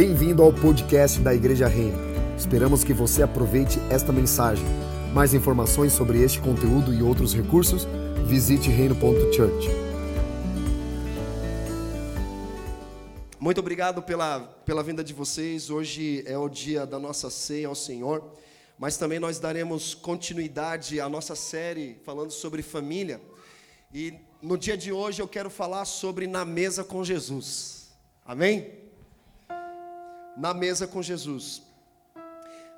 Bem-vindo ao podcast da Igreja Reino. Esperamos que você aproveite esta mensagem. Mais informações sobre este conteúdo e outros recursos, visite reino.church. Muito obrigado pela, pela vinda de vocês. Hoje é o dia da nossa ceia ao Senhor, mas também nós daremos continuidade à nossa série falando sobre família. E no dia de hoje eu quero falar sobre na mesa com Jesus. Amém? Na mesa com Jesus.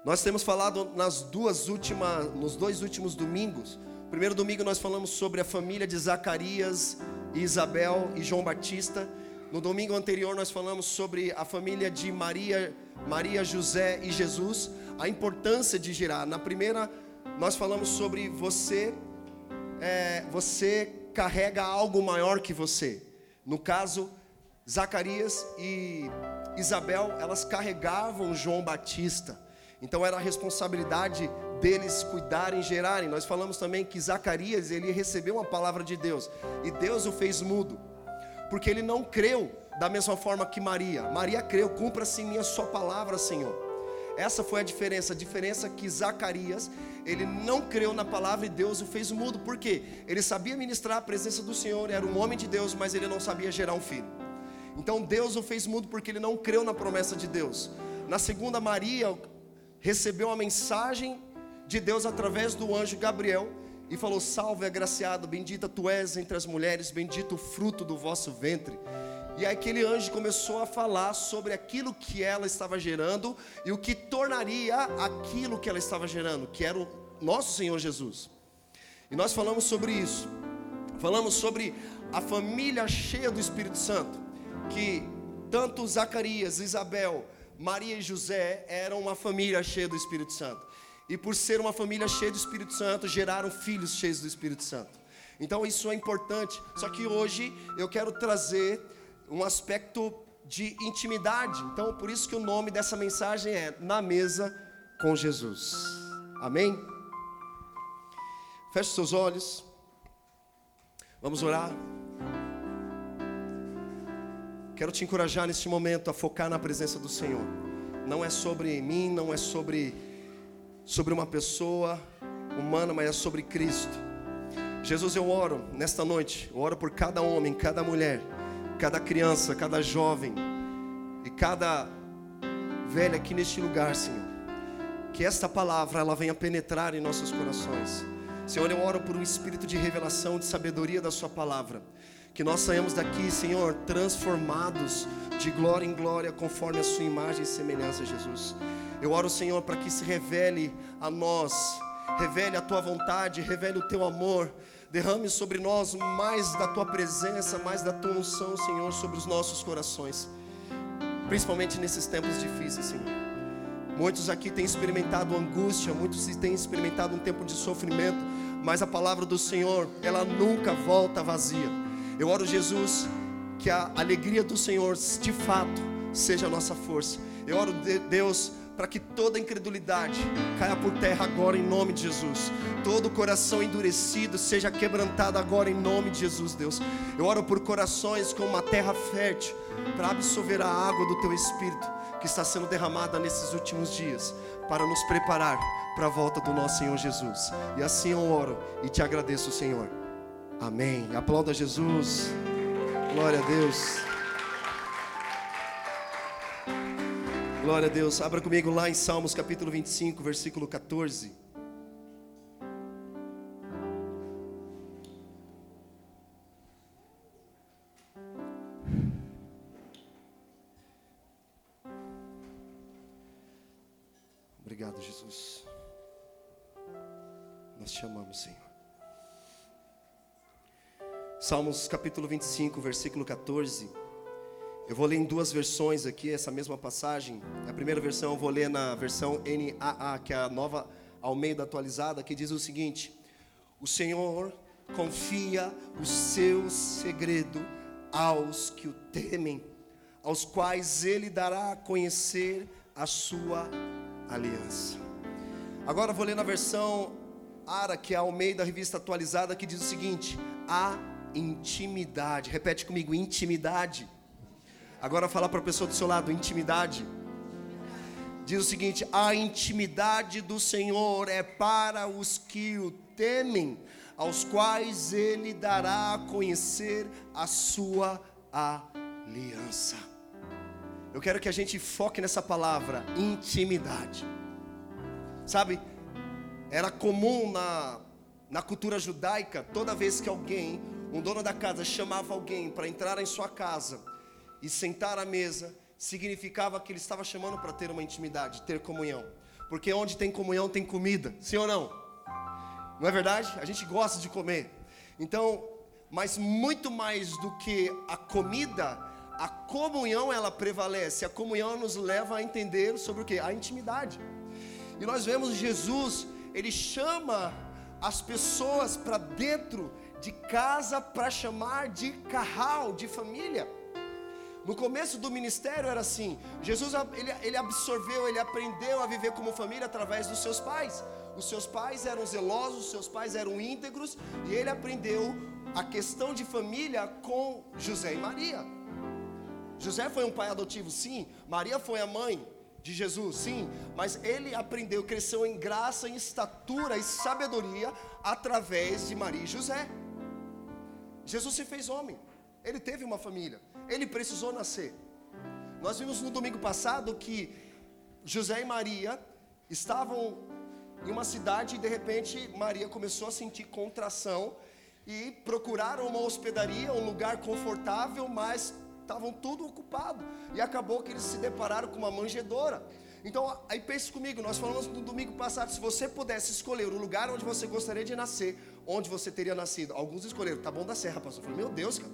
Nós temos falado nas duas últimas, nos dois últimos domingos. Primeiro domingo nós falamos sobre a família de Zacarias, Isabel e João Batista. No domingo anterior nós falamos sobre a família de Maria, Maria, José e Jesus, a importância de girar. Na primeira nós falamos sobre você, é, você carrega algo maior que você. No caso, Zacarias e Isabel, elas carregavam João Batista. Então era a responsabilidade deles cuidarem, gerarem. Nós falamos também que Zacarias, ele recebeu uma palavra de Deus e Deus o fez mudo. Porque ele não creu da mesma forma que Maria. Maria creu, cumpra-se em mim a sua palavra, Senhor. Essa foi a diferença. A diferença que Zacarias, ele não creu na palavra e Deus o fez mudo. Por quê? Ele sabia ministrar a presença do Senhor, era um homem de Deus, mas ele não sabia gerar um filho. Então Deus o fez mudo porque ele não creu na promessa de Deus. Na segunda, Maria recebeu uma mensagem de Deus através do anjo Gabriel e falou: Salve, agraciado, bendita tu és entre as mulheres, bendito o fruto do vosso ventre. E aquele anjo começou a falar sobre aquilo que ela estava gerando e o que tornaria aquilo que ela estava gerando, que era o nosso Senhor Jesus. E nós falamos sobre isso. Falamos sobre a família cheia do Espírito Santo, que tanto Zacarias, Isabel, Maria e José eram uma família cheia do Espírito Santo. E por ser uma família cheia do Espírito Santo, geraram filhos cheios do Espírito Santo. Então isso é importante. Só que hoje eu quero trazer um aspecto de intimidade. Então, por isso que o nome dessa mensagem é Na Mesa com Jesus. Amém? Feche seus olhos. Vamos orar. Quero te encorajar neste momento a focar na presença do Senhor. Não é sobre mim, não é sobre sobre uma pessoa humana, mas é sobre Cristo. Jesus, eu oro nesta noite, eu oro por cada homem, cada mulher cada criança, cada jovem e cada velha aqui neste lugar, Senhor. Que esta palavra ela venha penetrar em nossos corações. Senhor, eu oro por um espírito de revelação, de sabedoria da Sua palavra. Que nós saímos daqui, Senhor, transformados de glória em glória, conforme a Sua imagem e semelhança, Jesus. Eu oro, Senhor, para que se revele a nós, revele a Tua vontade, revele o Teu amor, Derrame sobre nós mais da tua presença, mais da tua unção, Senhor, sobre os nossos corações. Principalmente nesses tempos difíceis, Senhor. Muitos aqui têm experimentado angústia, muitos têm experimentado um tempo de sofrimento, mas a palavra do Senhor, ela nunca volta vazia. Eu oro, Jesus, que a alegria do Senhor, de fato, seja a nossa força. Eu oro, Deus, para que toda incredulidade caia por terra agora em nome de Jesus. Todo coração endurecido seja quebrantado agora em nome de Jesus, Deus. Eu oro por corações com uma terra fértil para absorver a água do teu espírito que está sendo derramada nesses últimos dias para nos preparar para a volta do nosso Senhor Jesus. E assim eu oro e te agradeço, Senhor. Amém. Aplauda Jesus. Glória a Deus. Glória a Deus. Abra comigo lá em Salmos capítulo 25, versículo 14. Salmos capítulo 25, versículo 14. Eu vou ler em duas versões aqui essa mesma passagem. A primeira versão eu vou ler na versão NAA, que é a nova Almeida atualizada, que diz o seguinte: O Senhor confia o seu segredo aos que o temem, aos quais ele dará a conhecer a sua aliança. Agora vou ler na versão ARA, que é a Almeida Revista Atualizada, que diz o seguinte: a intimidade. Repete comigo: intimidade Agora fala para a pessoa do seu lado, intimidade. Diz o seguinte: a intimidade do Senhor é para os que o temem, aos quais ele dará a conhecer a sua aliança. Eu quero que a gente foque nessa palavra, intimidade. Sabe, era comum na, na cultura judaica, toda vez que alguém, um dono da casa, chamava alguém para entrar em sua casa e sentar à mesa, significava que ele estava chamando para ter uma intimidade, ter comunhão. Porque onde tem comunhão tem comida, sim ou não? Não é verdade? A gente gosta de comer. Então, mas muito mais do que a comida, a comunhão ela prevalece. A comunhão nos leva a entender sobre o que? A intimidade. E nós vemos Jesus, ele chama as pessoas para dentro de casa para chamar de carral, de família. No começo do ministério era assim: Jesus ele, ele absorveu, ele aprendeu a viver como família através dos seus pais. Os seus pais eram zelosos, os seus pais eram íntegros, e ele aprendeu a questão de família com José e Maria. José foi um pai adotivo, sim. Maria foi a mãe de Jesus, sim. Mas ele aprendeu, cresceu em graça, em estatura e sabedoria através de Maria e José. Jesus se fez homem. Ele teve uma família. Ele precisou nascer. Nós vimos no domingo passado que José e Maria estavam em uma cidade e de repente Maria começou a sentir contração e procuraram uma hospedaria, um lugar confortável, mas estavam tudo ocupado. E acabou que eles se depararam com uma manjedora. Então, aí pense comigo, nós falamos no domingo passado, se você pudesse escolher o lugar onde você gostaria de nascer, onde você teria nascido. Alguns escolheram Taboão da Serra, pastor. Eu falei, meu Deus, cara.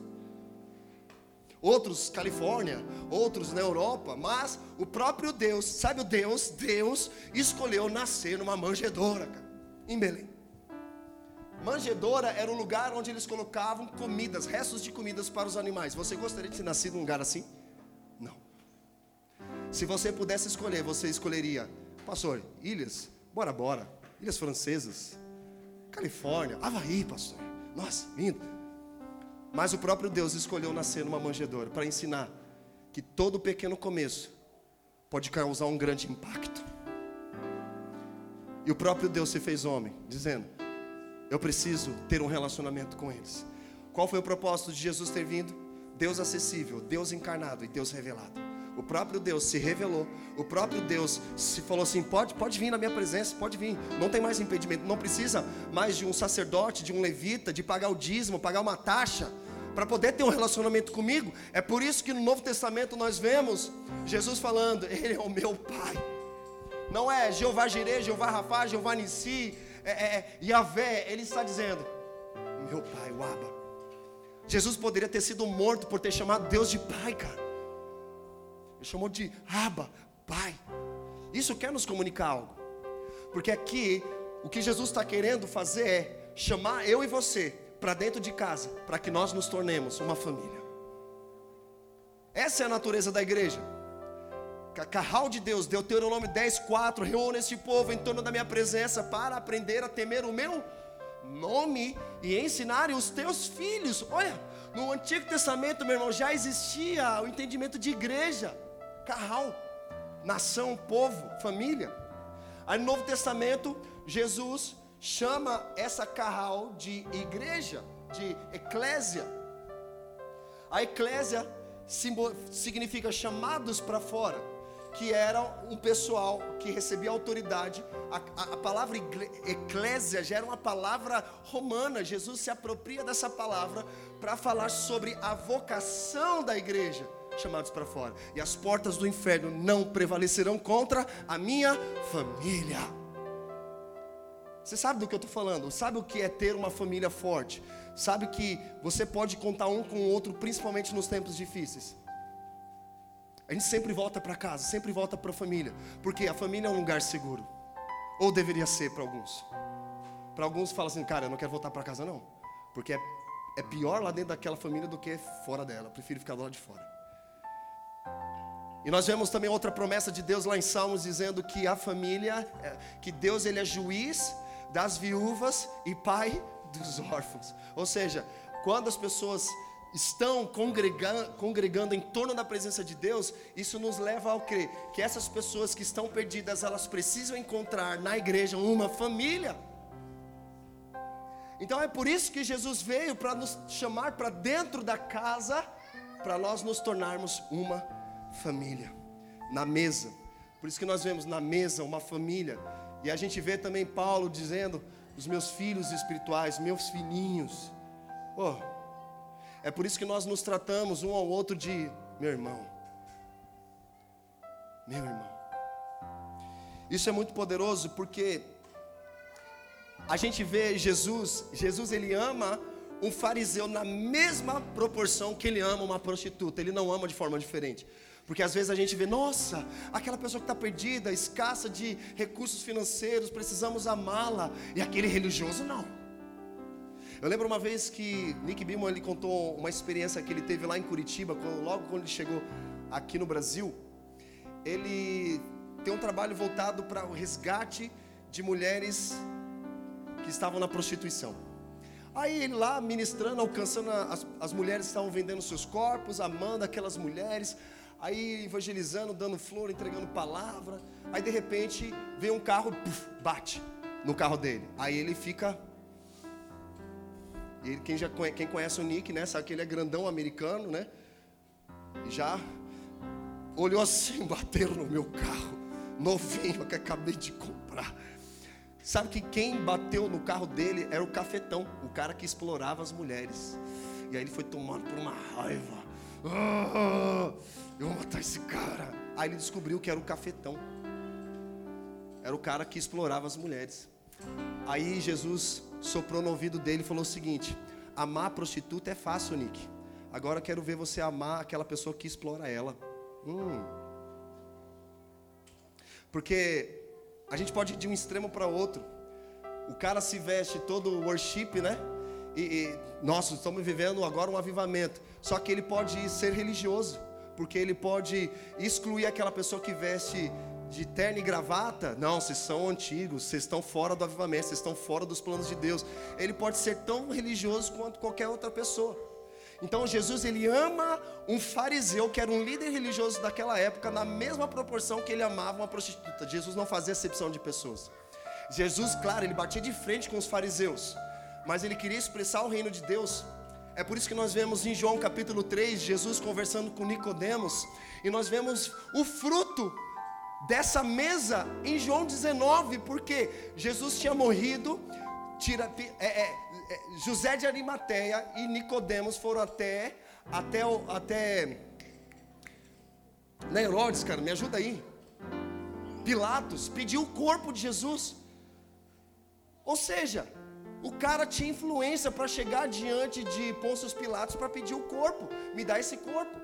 Outros Califórnia, outros na Europa, mas o próprio Deus, sabe o Deus, Deus escolheu nascer numa manjedora, cara, em Belém. Manjedora era o lugar onde eles colocavam comidas, restos de comidas para os animais. Você gostaria de ter nascido num lugar assim? Não. Se você pudesse escolher, você escolheria, pastor, ilhas, bora, bora, ilhas francesas, Califórnia, Havaí, pastor. Nossa, lindo. Mas o próprio Deus escolheu nascer numa manjedoura para ensinar que todo pequeno começo pode causar um grande impacto. E o próprio Deus se fez homem, dizendo: Eu preciso ter um relacionamento com eles. Qual foi o propósito de Jesus ter vindo? Deus acessível, Deus encarnado e Deus revelado. O próprio Deus se revelou. O próprio Deus se falou assim: pode, pode vir na minha presença, pode vir. Não tem mais impedimento. Não precisa mais de um sacerdote, de um levita, de pagar o dízimo, pagar uma taxa para poder ter um relacionamento comigo. É por isso que no Novo Testamento nós vemos Jesus falando: Ele é o meu Pai. Não é Jeová Jireh, Jeová Rafá, Jeová Nissi, é, é, é Yahvé. Ele está dizendo: Meu Pai, o Abba. Jesus poderia ter sido morto por ter chamado Deus de Pai, cara. Chamou de Abba, Pai. Isso quer nos comunicar algo. Porque aqui, o que Jesus está querendo fazer é chamar eu e você para dentro de casa, para que nós nos tornemos uma família. Essa é a natureza da igreja. Carral de Deus, Deuteronômio 10, 4, reúne este povo em torno da minha presença para aprender a temer o meu nome e ensinarem os teus filhos. Olha, no Antigo Testamento, meu irmão, já existia o entendimento de igreja. Carral, nação, povo, família. Aí no Novo Testamento, Jesus chama essa carral de igreja, de eclésia. A eclésia significa chamados para fora, que era um pessoal que recebia autoridade. A, a, a palavra eclésia já era uma palavra romana. Jesus se apropria dessa palavra para falar sobre a vocação da igreja chamados para fora. E as portas do inferno não prevalecerão contra a minha família. Você sabe do que eu estou falando? Sabe o que é ter uma família forte? Sabe que você pode contar um com o outro, principalmente nos tempos difíceis. A gente sempre volta para casa, sempre volta para a família, porque a família é um lugar seguro. Ou deveria ser para alguns. Para alguns fala assim, cara, eu não quero voltar para casa não, porque é, é pior lá dentro daquela família do que fora dela. Eu prefiro ficar lado de fora. E nós vemos também outra promessa de Deus lá em Salmos dizendo que a família, é, que Deus ele é juiz das viúvas e pai dos órfãos. Ou seja, quando as pessoas estão congregando, congregando em torno da presença de Deus, isso nos leva ao crer que essas pessoas que estão perdidas, elas precisam encontrar na igreja uma família. Então é por isso que Jesus veio para nos chamar para dentro da casa, para nós nos tornarmos uma família, na mesa. Por isso que nós vemos na mesa uma família. E a gente vê também Paulo dizendo: os meus filhos espirituais, meus filhinhos. Oh, é por isso que nós nos tratamos um ao outro de meu irmão. Meu irmão. Isso é muito poderoso porque a gente vê Jesus, Jesus ele ama um fariseu na mesma proporção que ele ama uma prostituta, ele não ama de forma diferente. Porque às vezes a gente vê, nossa, aquela pessoa que está perdida, escassa de recursos financeiros, precisamos amá-la, e aquele religioso não. Eu lembro uma vez que Nick Billman ele contou uma experiência que ele teve lá em Curitiba, logo quando ele chegou aqui no Brasil. Ele tem um trabalho voltado para o resgate de mulheres que estavam na prostituição. Aí ele lá ministrando, alcançando as, as mulheres que estavam vendendo seus corpos, amando aquelas mulheres, aí evangelizando, dando flor, entregando palavra. Aí de repente vem um carro, puff, bate no carro dele. Aí ele fica. Ele, quem, já, quem conhece o Nick, né, sabe que ele é grandão americano, né? Já olhou assim, bateram no meu carro, novinho que acabei de comprar. Sabe que quem bateu no carro dele era o cafetão, o cara que explorava as mulheres. E aí ele foi tomado por uma raiva. Ah, eu vou matar esse cara. Aí ele descobriu que era o cafetão. Era o cara que explorava as mulheres. Aí Jesus soprou no ouvido dele e falou o seguinte: Amar a prostituta é fácil, Nick. Agora quero ver você amar aquela pessoa que explora ela. Hum. Porque a gente pode ir de um extremo para outro. O cara se veste todo worship, né? E, e nós estamos vivendo agora um avivamento. Só que ele pode ser religioso, porque ele pode excluir aquela pessoa que veste de terno e gravata. Não, vocês são antigos, vocês estão fora do avivamento, vocês estão fora dos planos de Deus. Ele pode ser tão religioso quanto qualquer outra pessoa. Então Jesus ele ama um fariseu que era um líder religioso daquela época na mesma proporção que ele amava uma prostituta. Jesus não fazia exceção de pessoas. Jesus, claro, ele batia de frente com os fariseus, mas ele queria expressar o reino de Deus. É por isso que nós vemos em João capítulo 3, Jesus conversando com Nicodemos, e nós vemos o fruto dessa mesa em João 19, porque Jesus tinha morrido, tira, é, é, é, José de Arimateia e Nicodemos foram até até até na Herodes, cara, me ajuda aí. Pilatos pediu o corpo de Jesus. Ou seja, o cara tinha influência para chegar diante de Pôncio Pilatos para pedir o corpo. Me dá esse corpo.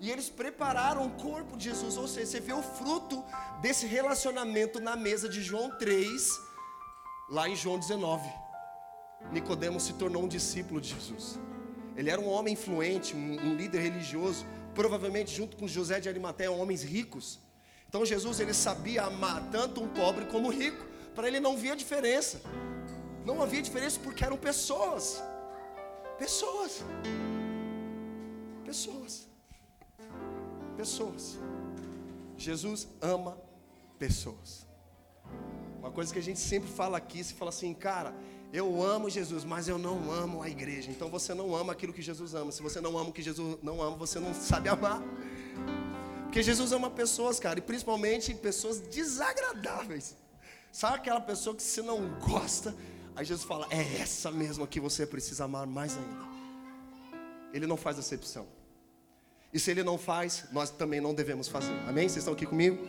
E eles prepararam o corpo de Jesus. Ou seja, você vê o fruto desse relacionamento na mesa de João 3, lá em João 19. Nicodemos se tornou um discípulo de Jesus. Ele era um homem influente, um, líder religioso, provavelmente junto com José de Arimateia, homens ricos. Então Jesus ele sabia amar tanto um pobre como um rico. Para ele não havia diferença. Não havia diferença porque eram pessoas. Pessoas. Pessoas. Pessoas. Jesus ama pessoas. Uma coisa que a gente sempre fala aqui, se fala assim, cara, eu amo Jesus, mas eu não amo a igreja. Então você não ama aquilo que Jesus ama. Se você não ama o que Jesus não ama, você não sabe amar. Porque Jesus ama pessoas, cara, e principalmente pessoas desagradáveis. Sabe aquela pessoa que você não gosta? Aí Jesus fala: É essa mesma que você precisa amar mais ainda. Ele não faz acepção. E se ele não faz, nós também não devemos fazer. Amém? Vocês estão aqui comigo?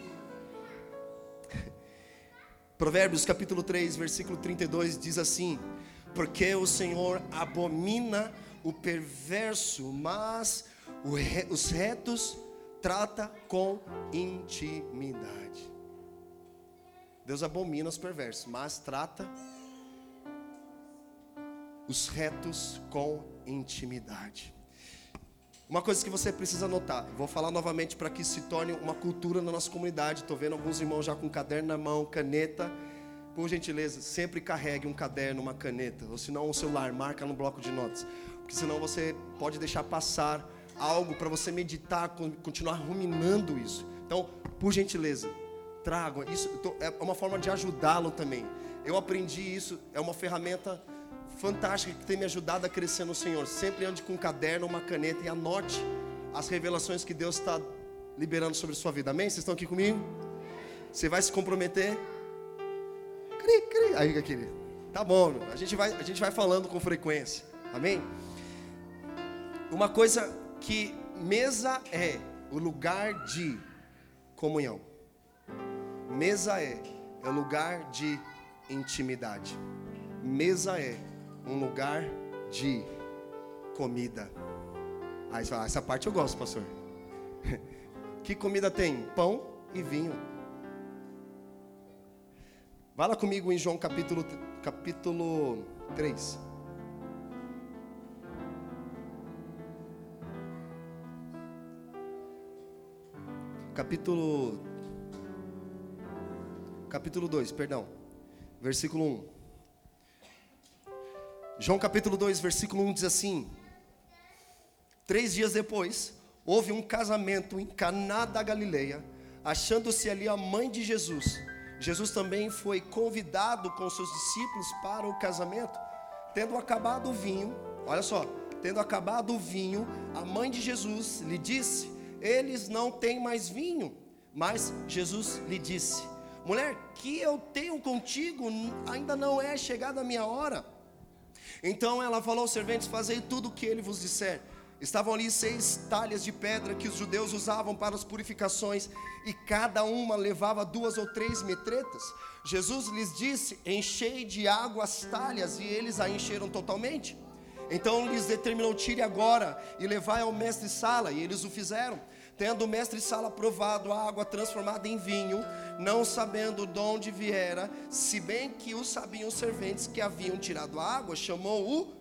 Provérbios capítulo 3, versículo 32 diz assim: Porque o Senhor abomina o perverso, mas os retos trata com intimidade. Deus abomina os perversos, mas trata os retos com intimidade. Uma coisa que você precisa notar, vou falar novamente para que se torne uma cultura na nossa comunidade. Estou vendo alguns irmãos já com caderno na mão, caneta. por gentileza, sempre carregue um caderno, uma caneta, ou se não, o celular, marca no bloco de notas, porque senão você pode deixar passar algo para você meditar, continuar ruminando isso. Então, por gentileza, tragam isso. É uma forma de ajudá-lo também. Eu aprendi isso, é uma ferramenta fantástica que tem me ajudado a crescer no Senhor. Sempre ande com um caderno, uma caneta e anote as revelações que Deus está liberando sobre sua vida. Amém? Vocês estão aqui comigo? Você vai se comprometer? Cri, cri. Aí, aquele. Tá bom, a gente, vai, a gente vai falando com frequência. Amém? Uma coisa que mesa é o lugar de comunhão. Mesa é, é lugar de intimidade. Mesa é um lugar de comida. Aí você fala, essa parte eu gosto, pastor. Que comida tem? Pão e vinho. Vai lá comigo em João capítulo, capítulo 3. Capítulo capítulo 2, perdão. Versículo 1. João capítulo 2, versículo 1 diz assim: Três dias depois, houve um casamento em Caná da Galileia, achando-se ali a mãe de Jesus. Jesus também foi convidado com seus discípulos para o casamento. Tendo acabado o vinho, olha só, tendo acabado o vinho, a mãe de Jesus lhe disse: Eles não têm mais vinho. Mas Jesus lhe disse: Mulher, que eu tenho contigo, ainda não é chegada a minha hora. Então ela falou aos serventes: Fazei tudo o que ele vos disser. Estavam ali seis talhas de pedra que os judeus usavam para as purificações, e cada uma levava duas ou três metretas. Jesus lhes disse: Enchei de água as talhas, e eles a encheram totalmente. Então lhes determinou: Tire agora e levai ao mestre Sala, e eles o fizeram. Tendo o mestre Sala provado a água transformada em vinho, não sabendo de onde viera, se bem que o sabiam os serventes que haviam tirado a água, chamou o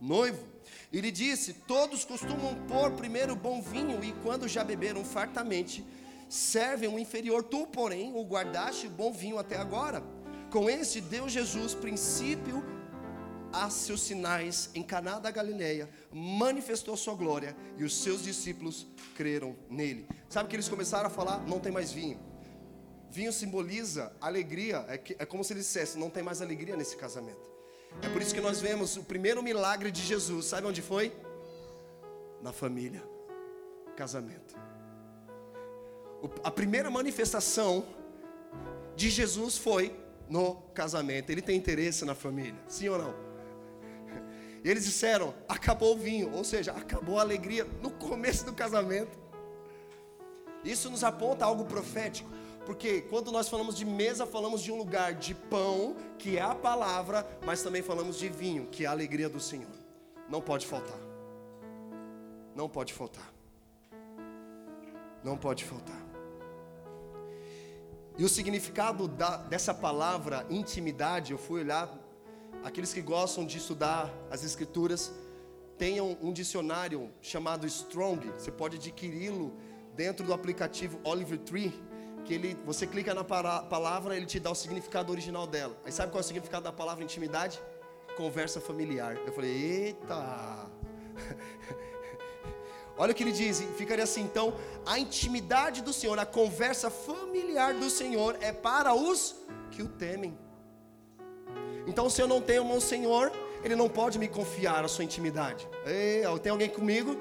noivo. E lhe disse: Todos costumam pôr primeiro bom vinho, e quando já beberam fartamente, servem o inferior. Tu, porém, o guardaste bom vinho até agora. Com esse deu Jesus princípio a seus sinais em Caná da Galileia, manifestou sua glória e os seus discípulos creram nele. Sabe que eles começaram a falar? Não tem mais vinho. Vinho simboliza alegria, é, que, é como se ele dissesse: não tem mais alegria nesse casamento. É por isso que nós vemos o primeiro milagre de Jesus, sabe onde foi? Na família, casamento. O, a primeira manifestação de Jesus foi no casamento. Ele tem interesse na família, sim ou não? E eles disseram: acabou o vinho, ou seja, acabou a alegria no começo do casamento. Isso nos aponta algo profético, porque quando nós falamos de mesa, falamos de um lugar de pão, que é a palavra, mas também falamos de vinho, que é a alegria do Senhor. Não pode faltar. Não pode faltar. Não pode faltar. E o significado da, dessa palavra intimidade, eu fui olhar aqueles que gostam de estudar as escrituras, tenham um dicionário chamado Strong. Você pode adquiri-lo dentro do aplicativo Oliver Tree, que ele, você clica na palavra, ele te dá o significado original dela. Aí sabe qual é o significado da palavra intimidade? Conversa familiar. Eu falei, eita! Olha o que ele diz, ficaria assim, então, a intimidade do Senhor, a conversa familiar do Senhor é para os que o temem. Então, se eu não tenho um Senhor, Ele não pode me confiar a sua intimidade. Ei, tem alguém comigo?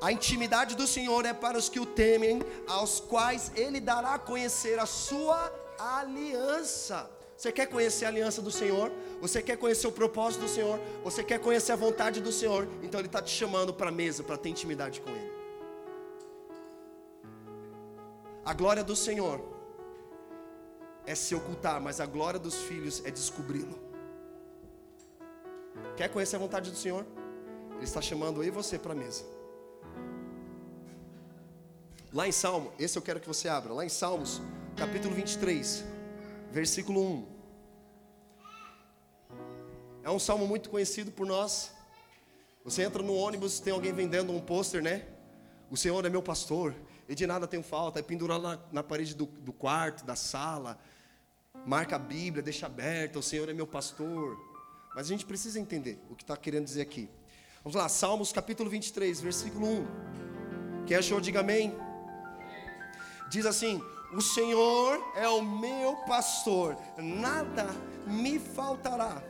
A intimidade do Senhor é para os que o temem, aos quais Ele dará a conhecer a sua aliança. Você quer conhecer a aliança do Senhor? Você quer conhecer o propósito do Senhor? Você quer conhecer a vontade do Senhor? Então Ele está te chamando para a mesa, para ter intimidade com Ele. A glória do Senhor é se ocultar, mas a glória dos filhos é descobri-lo. Quer conhecer a vontade do Senhor? Ele está chamando e você para a mesa. Lá em Salmo, esse eu quero que você abra. Lá em Salmos, capítulo 23, versículo 1. É um salmo muito conhecido por nós. Você entra no ônibus, tem alguém vendendo um pôster, né? O Senhor é meu pastor, e de nada tenho falta. É pendurado na, na parede do, do quarto, da sala, marca a Bíblia, deixa aberta, o Senhor é meu pastor. Mas a gente precisa entender o que está querendo dizer aqui. Vamos lá, Salmos capítulo 23, versículo 1. Quem achou, diga amém. Diz assim: O Senhor é o meu pastor, nada me faltará.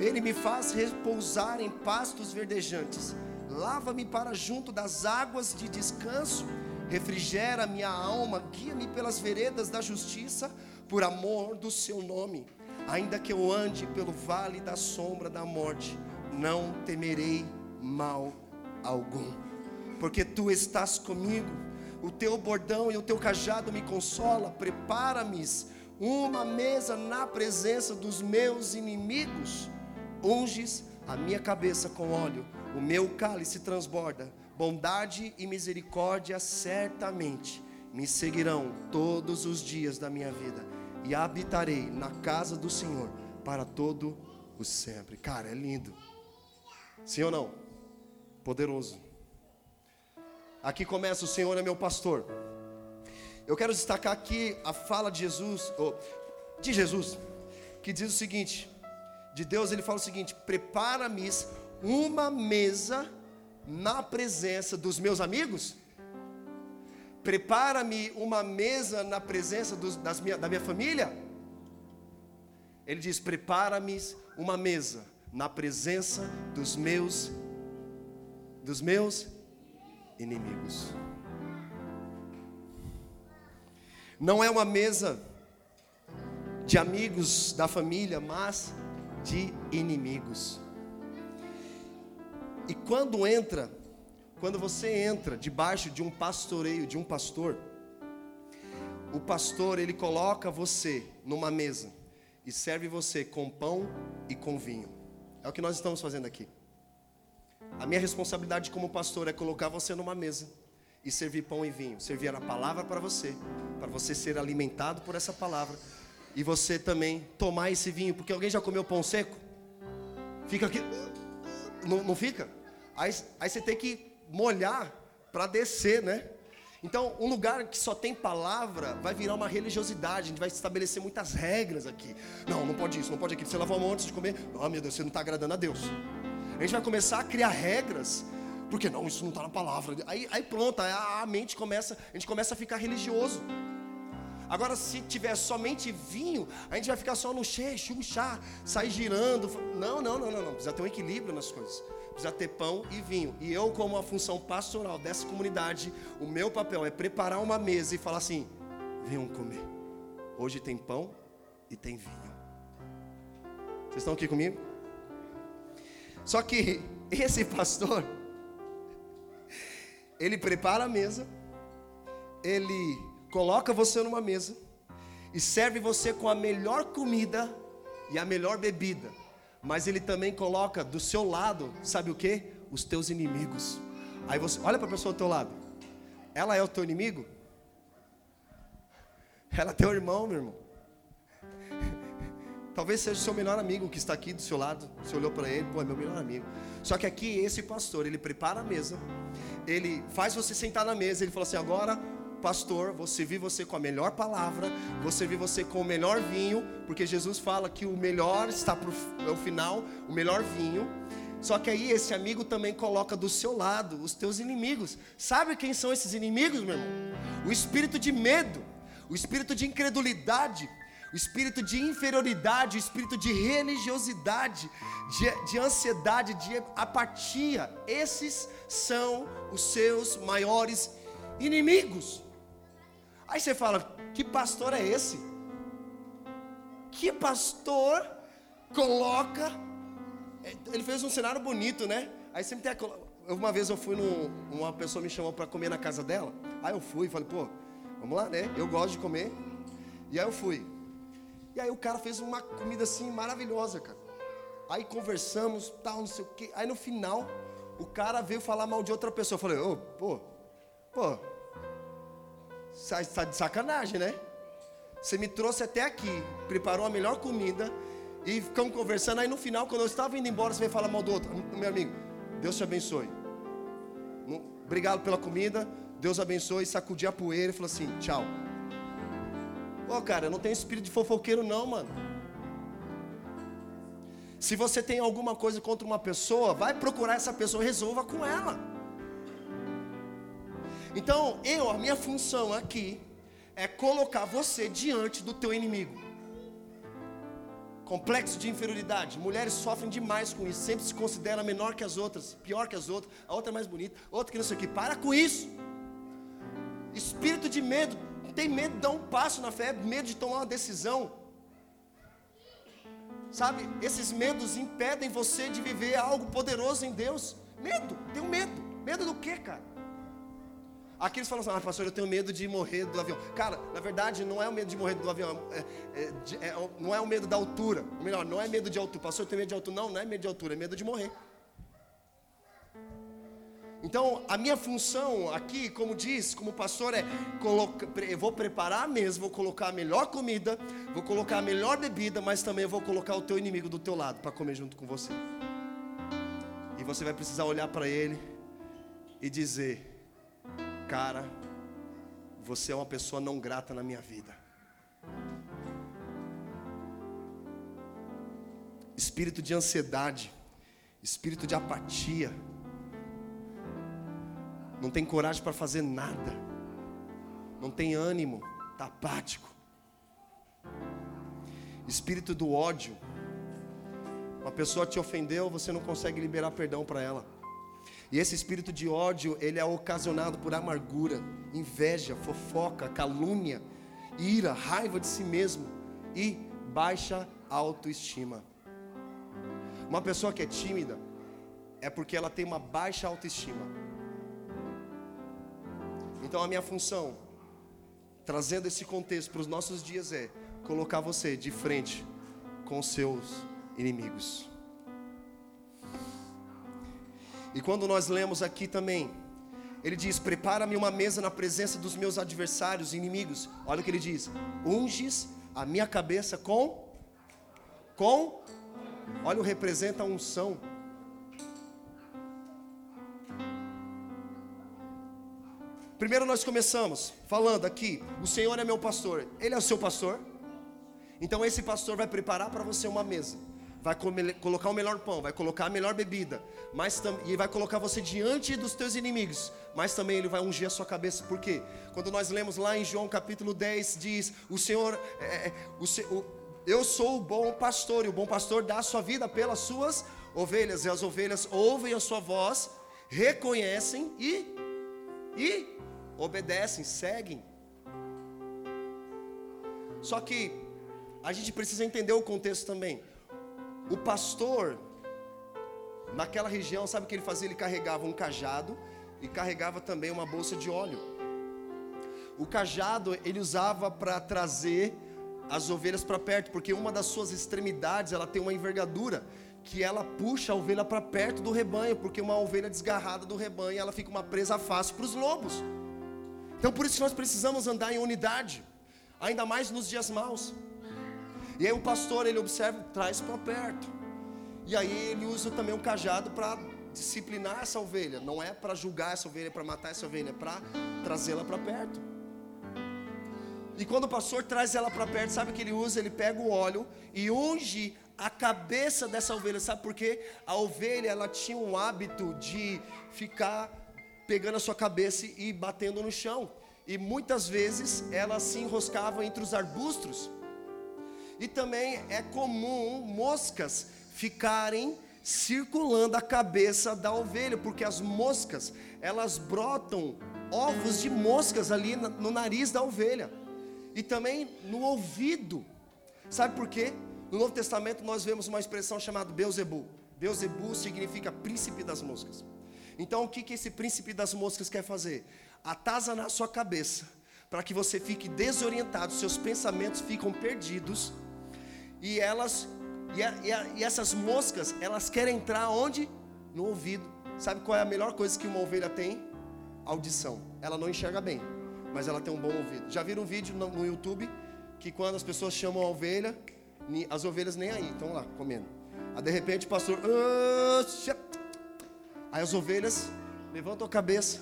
Ele me faz repousar em pastos verdejantes, lava-me para junto das águas de descanso, refrigera minha alma, guia-me pelas veredas da justiça, por amor do seu nome. Ainda que eu ande pelo vale da sombra da morte, não temerei mal algum, porque tu estás comigo. O teu bordão e o teu cajado me consola. Prepara-me uma mesa na presença dos meus inimigos. Unges a minha cabeça com óleo, o meu cálice transborda. Bondade e misericórdia certamente me seguirão todos os dias da minha vida e habitarei na casa do Senhor para todo o sempre. Cara, é lindo. Sim ou não? Poderoso. Aqui começa o Senhor é meu pastor. Eu quero destacar aqui a fala de Jesus, de Jesus, que diz o seguinte: de Deus ele fala o seguinte: prepara-me uma mesa na presença dos meus amigos Prepara-me uma mesa na presença dos, das minha, da minha família. Ele diz: Prepara-me uma mesa na presença dos meus dos meus inimigos. Não é uma mesa de amigos da família, mas de inimigos. E quando entra quando você entra debaixo de um pastoreio, de um pastor, o pastor ele coloca você numa mesa e serve você com pão e com vinho. É o que nós estamos fazendo aqui. A minha responsabilidade como pastor é colocar você numa mesa e servir pão e vinho, servir a palavra para você, para você ser alimentado por essa palavra e você também tomar esse vinho, porque alguém já comeu pão seco? Fica aqui, não, não fica? Aí, aí você tem que molhar para descer, né? Então, um lugar que só tem palavra vai virar uma religiosidade, a gente vai estabelecer muitas regras aqui. Não, não pode isso, não pode aquilo. Você lavou a mão antes de comer? Oh, meu Deus, você não está agradando a Deus. A gente vai começar a criar regras, porque não, isso não está na palavra. Aí, aí pronto, a, a mente começa, a gente começa a ficar religioso. Agora, se tiver somente vinho, a gente vai ficar só no cheio, chá, sair girando. Não, não, não, não, não. Precisa ter um equilíbrio nas coisas precisa ter pão e vinho. E eu, como a função pastoral dessa comunidade, o meu papel é preparar uma mesa e falar assim: venham comer. Hoje tem pão e tem vinho. Vocês estão aqui comigo? Só que esse pastor, ele prepara a mesa, ele coloca você numa mesa e serve você com a melhor comida e a melhor bebida mas ele também coloca do seu lado, sabe o que? Os teus inimigos. Aí você olha para a pessoa do teu lado. Ela é o teu inimigo? Ela é teu irmão, meu irmão. Talvez seja o seu melhor amigo que está aqui do seu lado. Você olhou para ele, pô, é meu melhor amigo. Só que aqui esse pastor, ele prepara a mesa, ele faz você sentar na mesa, ele fala assim: agora pastor, vou servir você com a melhor palavra, vou servir você com o melhor vinho, porque Jesus fala que o melhor está para o é final, o melhor vinho. Só que aí esse amigo também coloca do seu lado os teus inimigos. Sabe quem são esses inimigos, meu irmão? O espírito de medo, o espírito de incredulidade, o espírito de inferioridade, o espírito de religiosidade, de, de ansiedade, de apatia. Esses são os seus maiores inimigos. Aí você fala: que pastor é esse? Que pastor coloca. Ele fez um cenário bonito, né? Aí sempre tem. Uma vez eu fui num. Uma pessoa me chamou para comer na casa dela. Aí eu fui, falei, pô, vamos lá, né? Eu gosto de comer. E aí eu fui. E aí o cara fez uma comida assim maravilhosa, cara. Aí conversamos, tal, não sei o quê. Aí no final, o cara veio falar mal de outra pessoa. Eu falei, ô, oh, pô, pô, Está de sacanagem, né? Você me trouxe até aqui, preparou a melhor comida e ficamos conversando. Aí no final, quando eu estava indo embora, você veio falar mal do outro. Meu amigo, Deus te abençoe. Obrigado pela comida. Deus abençoe. Sacudi a poeira e falou assim: tchau. Ô, oh, cara, não tenho espírito de fofoqueiro, não, mano. Se você tem alguma coisa contra uma pessoa, vai procurar essa pessoa e resolva com ela. Então, eu, a minha função aqui é colocar você diante do teu inimigo. Complexo de inferioridade. Mulheres sofrem demais com isso. Sempre se considera menor que as outras, pior que as outras. A outra é mais bonita, outra que não sei o que. Para com isso. Espírito de medo. Tem medo de dar um passo na fé, medo de tomar uma decisão. Sabe, esses medos impedem você de viver algo poderoso em Deus. Medo, tenho medo. Medo do que, cara? Aqui eles falam assim, ah, pastor, eu tenho medo de morrer do avião. Cara, na verdade, não é o medo de morrer do avião, é, é, é, não é o medo da altura. Ou melhor, não é medo de altura. Pastor, eu tenho medo de altura. Não, não é medo de altura, é medo de morrer. Então, a minha função aqui, como diz, como pastor, é eu vou preparar a mesa, vou colocar a melhor comida, vou colocar a melhor bebida, mas também vou colocar o teu inimigo do teu lado para comer junto com você. E você vai precisar olhar para ele e dizer: Cara, você é uma pessoa não grata na minha vida. Espírito de ansiedade, espírito de apatia, não tem coragem para fazer nada, não tem ânimo, está apático. Espírito do ódio, uma pessoa te ofendeu, você não consegue liberar perdão para ela. E esse espírito de ódio, ele é ocasionado por amargura, inveja, fofoca, calúnia, ira, raiva de si mesmo e baixa autoestima. Uma pessoa que é tímida é porque ela tem uma baixa autoestima. Então a minha função, trazendo esse contexto para os nossos dias, é colocar você de frente com seus inimigos. E quando nós lemos aqui também, ele diz: Prepara-me uma mesa na presença dos meus adversários, inimigos. Olha o que ele diz: Unges a minha cabeça com. Com. Olha, o representa a unção. Primeiro nós começamos falando aqui: O Senhor é meu pastor. Ele é o seu pastor. Então esse pastor vai preparar para você uma mesa vai comer, colocar o melhor pão, vai colocar a melhor bebida, mas e vai colocar você diante dos teus inimigos, mas também ele vai ungir a sua cabeça, por quê? Quando nós lemos lá em João capítulo 10, diz: O Senhor, é, é o, o, eu sou o bom pastor, e o bom pastor dá a sua vida pelas suas ovelhas, e as ovelhas ouvem a sua voz, reconhecem e, e obedecem, seguem. Só que a gente precisa entender o contexto também. O pastor, naquela região, sabe o que ele fazia? Ele carregava um cajado e carregava também uma bolsa de óleo. O cajado ele usava para trazer as ovelhas para perto, porque uma das suas extremidades ela tem uma envergadura que ela puxa a ovelha para perto do rebanho, porque uma ovelha desgarrada do rebanho ela fica uma presa fácil para os lobos. Então por isso nós precisamos andar em unidade, ainda mais nos dias maus. E aí o pastor ele observa, traz para perto. E aí ele usa também um cajado para disciplinar essa ovelha. Não é para julgar essa ovelha, para matar essa ovelha, é para trazê-la para perto. E quando o pastor traz ela para perto, sabe o que ele usa? Ele pega o óleo e unge a cabeça dessa ovelha. Sabe por quê? A ovelha ela tinha um hábito de ficar pegando a sua cabeça e batendo no chão. E muitas vezes ela se enroscava entre os arbustos. E também é comum moscas ficarem circulando a cabeça da ovelha, porque as moscas, elas brotam ovos de moscas ali no nariz da ovelha. E também no ouvido. Sabe por quê? No Novo Testamento nós vemos uma expressão chamada Beuzebu. Beuzebu significa príncipe das moscas. Então o que, que esse príncipe das moscas quer fazer? Atazanar sua cabeça, para que você fique desorientado, seus pensamentos ficam perdidos e elas e, a, e, a, e, essas moscas, elas querem entrar onde? No ouvido. Sabe qual é a melhor coisa que uma ovelha tem? Audição. Ela não enxerga bem, mas ela tem um bom ouvido. Já viram um vídeo no, no YouTube que quando as pessoas chamam a ovelha, as ovelhas nem aí, estão lá comendo. Aí de repente o pastor, aí as ovelhas levantam a cabeça,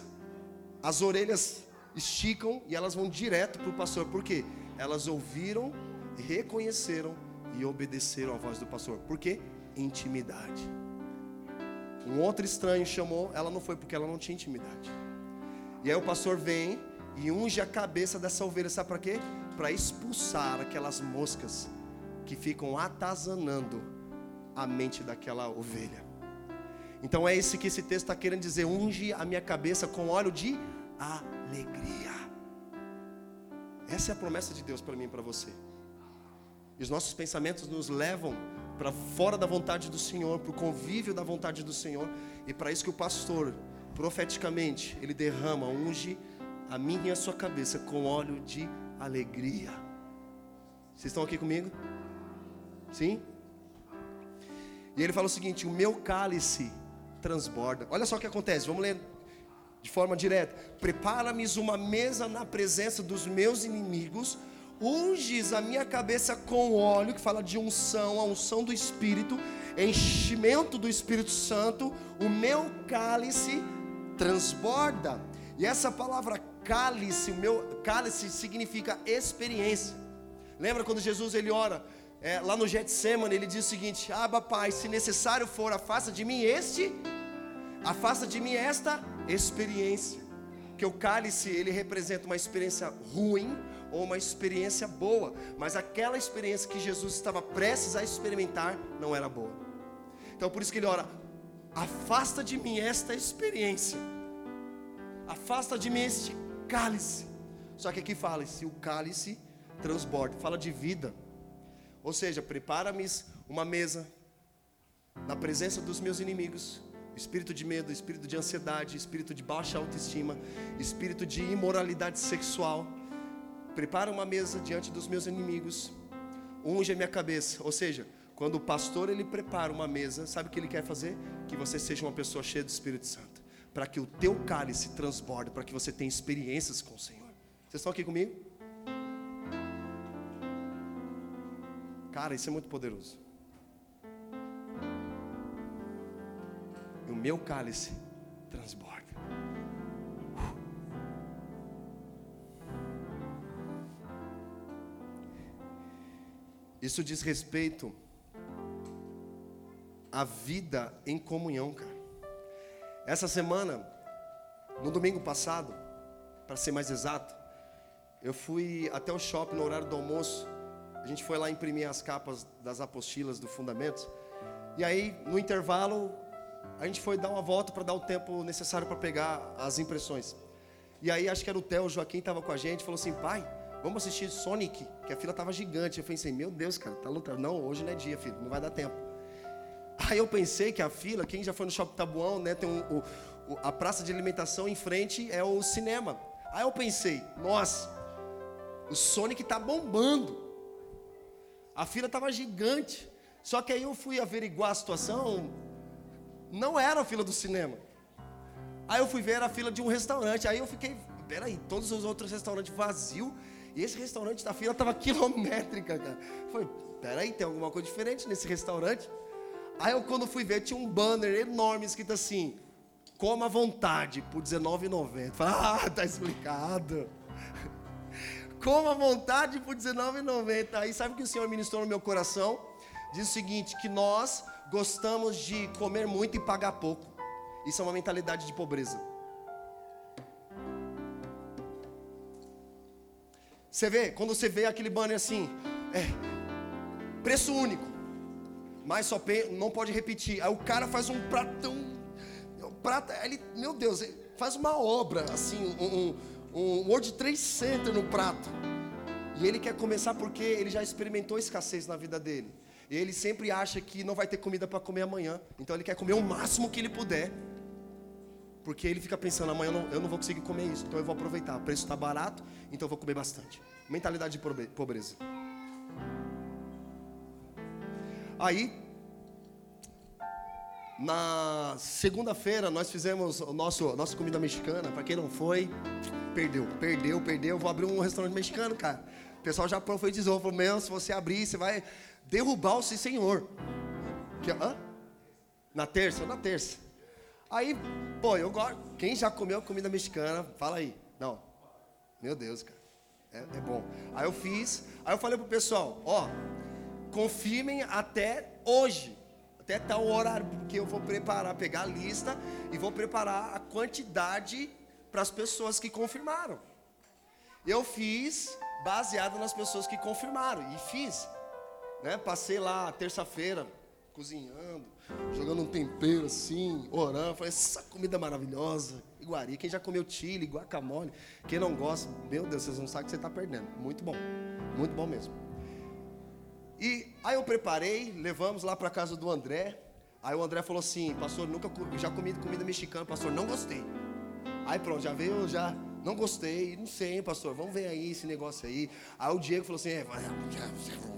as orelhas esticam e elas vão direto para o pastor. Por quê? elas ouviram, reconheceram e obedeceram à voz do pastor. Por quê? Intimidade. Um outro estranho chamou, ela não foi porque ela não tinha intimidade. E aí o pastor vem e unge a cabeça dessa ovelha, sabe para quê? Para expulsar aquelas moscas que ficam atazanando a mente daquela ovelha. Então é esse que esse texto está querendo dizer: unge a minha cabeça com óleo de alegria. Essa é a promessa de Deus para mim e para você. E os nossos pensamentos nos levam para fora da vontade do Senhor, para o convívio da vontade do Senhor. E para isso que o pastor, profeticamente, ele derrama, unge a minha e a sua cabeça com óleo de alegria. Vocês estão aqui comigo? Sim? E ele fala o seguinte: o meu cálice transborda. Olha só o que acontece, vamos ler de forma direta. Prepara-me uma mesa na presença dos meus inimigos unges a minha cabeça com óleo, que fala de unção, a unção do Espírito, enchimento do Espírito Santo, o meu cálice transborda. E essa palavra cálice, o meu cálice significa experiência. Lembra quando Jesus ele ora é, lá no Getsemane, ele diz o seguinte: Aba Pai, se necessário for, afasta de mim este, afasta de mim esta experiência. Que o cálice ele representa uma experiência ruim, ou uma experiência boa, mas aquela experiência que Jesus estava prestes a experimentar não era boa. Então por isso que ele ora: afasta de mim esta experiência, afasta de mim este cálice. Só que aqui fala: se o cálice transborda, fala de vida, ou seja, prepara-me uma mesa na presença dos meus inimigos. Espírito de medo, espírito de ansiedade, espírito de baixa autoestima, espírito de imoralidade sexual, prepara uma mesa diante dos meus inimigos, unge a minha cabeça. Ou seja, quando o pastor ele prepara uma mesa, sabe o que ele quer fazer? Que você seja uma pessoa cheia do Espírito Santo, para que o teu cálice transborde, para que você tenha experiências com o Senhor. Vocês estão aqui comigo? Cara, isso é muito poderoso. E o meu cálice transborda. Isso diz respeito à vida em comunhão, cara. Essa semana, no domingo passado, para ser mais exato, eu fui até o shopping no horário do almoço. A gente foi lá imprimir as capas das apostilas do Fundamentos. E aí, no intervalo, a gente foi dar uma volta para dar o tempo necessário para pegar as impressões. E aí, acho que era o Theo, o Joaquim estava com a gente, falou assim: pai, Vamos assistir Sonic, que a fila tava gigante. Eu pensei, meu Deus, cara, tá lutando. Não, hoje não é dia, filho, não vai dar tempo. Aí eu pensei que a fila, quem já foi no Shopping Tabuão, né, tem um, o, a praça de alimentação em frente é o cinema. Aí eu pensei, nossa, o Sonic tá bombando. A fila tava gigante. Só que aí eu fui averiguar a situação, não era a fila do cinema. Aí eu fui ver a fila de um restaurante. Aí eu fiquei, peraí, todos os outros restaurantes vazios e esse restaurante da fila estava quilométrica, cara. Falei, peraí, tem alguma coisa diferente nesse restaurante? Aí eu quando fui ver, tinha um banner enorme escrito assim, coma à vontade, por R$19,90. Falei, ah, tá explicado. Coma à vontade por R$19,90. Aí sabe o que o Senhor ministrou no meu coração? Diz o seguinte, que nós gostamos de comer muito e pagar pouco. Isso é uma mentalidade de pobreza. Você vê, quando você vê aquele banner assim, é, preço único, mas só não pode repetir. Aí o cara faz um pratão, um prato, ele, meu Deus, faz uma obra, assim, um, um, um World Trade Center no prato. E ele quer começar porque ele já experimentou escassez na vida dele. E ele sempre acha que não vai ter comida para comer amanhã. Então ele quer comer o máximo que ele puder. Porque ele fica pensando, amanhã eu não, eu não vou conseguir comer isso, então eu vou aproveitar. O preço está barato, então eu vou comer bastante. Mentalidade de pobreza. Aí, na segunda-feira, nós fizemos o nosso nossa comida mexicana. Para quem não foi, perdeu, perdeu, perdeu. Vou abrir um restaurante mexicano, cara. O pessoal já profetizou, falou: Meu, se você abrir, você vai derrubar o Senhor. Que, hã? Na terça? Na terça. Aí, pô, eu gosto. Quem já comeu comida mexicana, fala aí. Não. Meu Deus, cara. É, é bom. Aí eu fiz, aí eu falei pro pessoal, ó, confirmem até hoje, até tal horário, porque eu vou preparar, pegar a lista e vou preparar a quantidade para as pessoas que confirmaram. Eu fiz baseado nas pessoas que confirmaram e fiz. Né? Passei lá terça-feira cozinhando, jogando um tempero assim, orando, falei, essa comida maravilhosa, iguari, quem já comeu chile, guacamole, quem não gosta, meu Deus, vocês não sabem que você está perdendo, muito bom, muito bom mesmo. E aí eu preparei, levamos lá para casa do André, aí o André falou assim, pastor, nunca já comi comida mexicana, pastor, não gostei. Aí pronto, já veio, já não gostei, não sei, pastor, vamos ver aí esse negócio aí. Aí o Diego falou assim: é,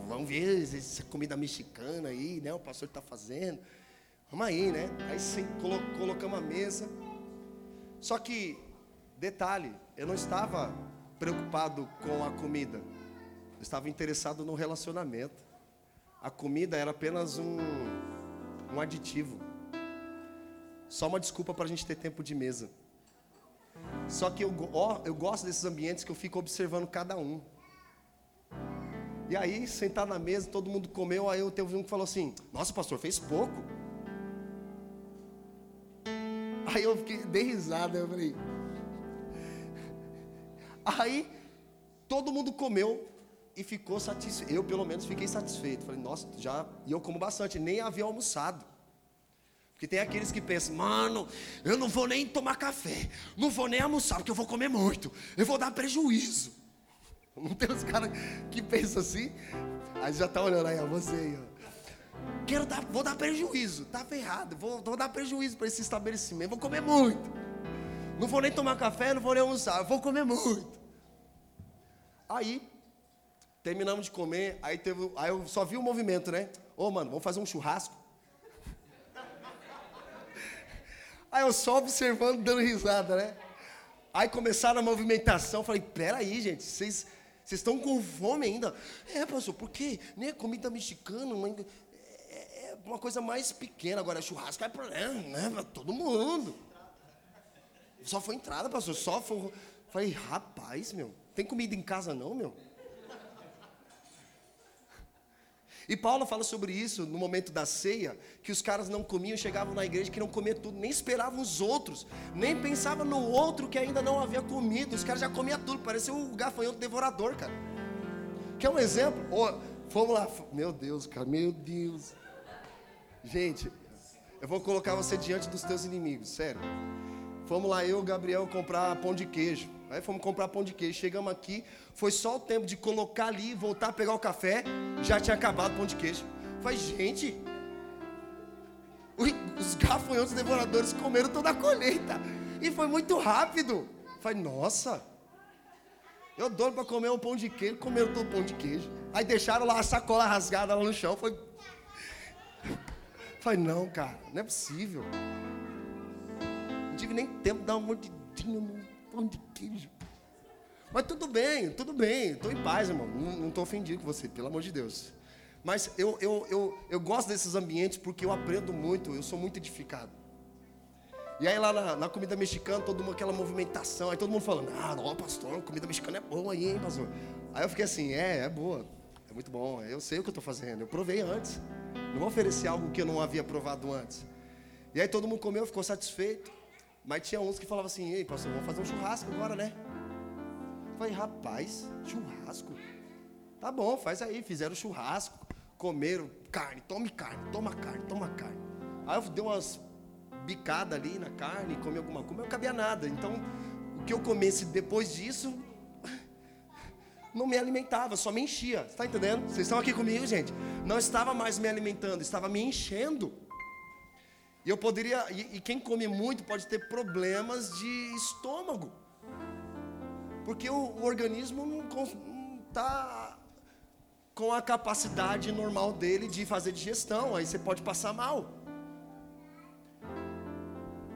vamos ver essa comida mexicana aí, né? O pastor está fazendo. Vamos aí, né? Aí sim, colocamos a mesa. Só que, detalhe, eu não estava preocupado com a comida, eu estava interessado no relacionamento. A comida era apenas um, um aditivo, só uma desculpa para a gente ter tempo de mesa. Só que eu, eu gosto desses ambientes que eu fico observando cada um. E aí, sentado na mesa, todo mundo comeu, aí eu teve um que falou assim: Nossa, pastor, fez pouco. Aí eu fiquei, dei risada, eu falei. Aí, todo mundo comeu e ficou satisfeito. Eu, pelo menos, fiquei satisfeito. Falei, nossa, já. E eu como bastante, nem havia almoçado. Porque tem aqueles que pensam, mano, eu não vou nem tomar café, não vou nem almoçar, porque eu vou comer muito, eu vou dar prejuízo. Não tem os caras que pensam assim? Aí já está olhando aí, ó, você aí, ó. Quero dar, vou dar prejuízo, tá ferrado, vou, vou dar prejuízo para esse estabelecimento, vou comer muito. Não vou nem tomar café, não vou nem almoçar, vou comer muito. Aí, terminamos de comer, aí, teve, aí eu só vi o movimento, né? Ô, mano, vamos fazer um churrasco? Aí eu só observando, dando risada, né? Aí começaram a movimentação, falei, peraí, gente, vocês estão com fome ainda? É, pastor, por quê? Nem é comida mexicana, é, é uma coisa mais pequena, agora churrasco é problema, né? Pra todo mundo. Só foi entrada, pastor, só foi... Falei, rapaz, meu, tem comida em casa não, meu? E Paulo fala sobre isso no momento da ceia, que os caras não comiam, chegavam na igreja que não comiam tudo, nem esperavam os outros, nem pensavam no outro que ainda não havia comido. Os caras já comiam tudo, parecia um gafanhoto devorador, cara. Quer um exemplo? Oh, vamos lá, meu Deus, cara, meu Deus. Gente, eu vou colocar você diante dos teus inimigos, sério. Fomos lá, eu e o Gabriel, comprar pão de queijo. Aí fomos comprar pão de queijo. Chegamos aqui, foi só o tempo de colocar ali, voltar a pegar o café, já tinha acabado o pão de queijo. Falei, gente, os gafanhotos devoradores comeram toda a colheita. E foi muito rápido. Falei, nossa, eu dou para comer um pão de queijo, comeram todo o pão de queijo. Aí deixaram lá a sacola rasgada lá no chão. Foi. Falei, não, cara, não é possível tive nem tempo de dar uma mordidinha no pão de queijo. Mas tudo bem, tudo bem, estou em paz, irmão. Não estou ofendido com você, pelo amor de Deus. Mas eu, eu, eu, eu gosto desses ambientes porque eu aprendo muito, eu sou muito edificado. E aí lá na, na comida mexicana, toda uma, aquela movimentação, aí todo mundo falando, ah, não, pastor, comida mexicana é boa aí, hein, pastor. Aí eu fiquei assim, é, é boa, é muito bom, eu sei o que eu estou fazendo, eu provei antes. Não vou oferecer algo que eu não havia provado antes. E aí todo mundo comeu, ficou satisfeito. Mas tinha uns que falavam assim, ei, pastor, vamos fazer um churrasco agora, né? Eu falei, rapaz, churrasco? Tá bom, faz aí. Fizeram churrasco, comeram carne, tome carne, toma carne, toma carne. Aí eu dei umas bicadas ali na carne, comi alguma coisa, não cabia nada. Então, o que eu comesse depois disso, não me alimentava, só me enchia. Está entendendo? Vocês estão aqui comigo, gente? Não estava mais me alimentando, estava me enchendo. E eu poderia, e, e quem come muito pode ter problemas de estômago. Porque o, o organismo não está com a capacidade normal dele de fazer digestão, aí você pode passar mal.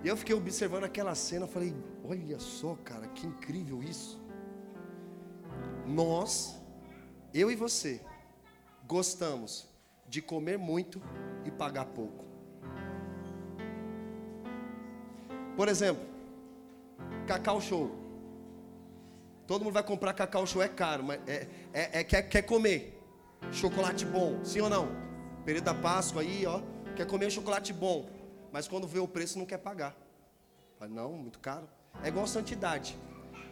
E eu fiquei observando aquela cena, falei, olha só, cara, que incrível isso. Nós, eu e você, gostamos de comer muito e pagar pouco. Por exemplo, Cacau Show. Todo mundo vai comprar cacau show, é caro, mas é, é, é quer, quer comer chocolate bom, sim ou não? Período da Páscoa aí, ó, quer comer chocolate bom, mas quando vê o preço não quer pagar. Fala, não, muito caro. É igual santidade.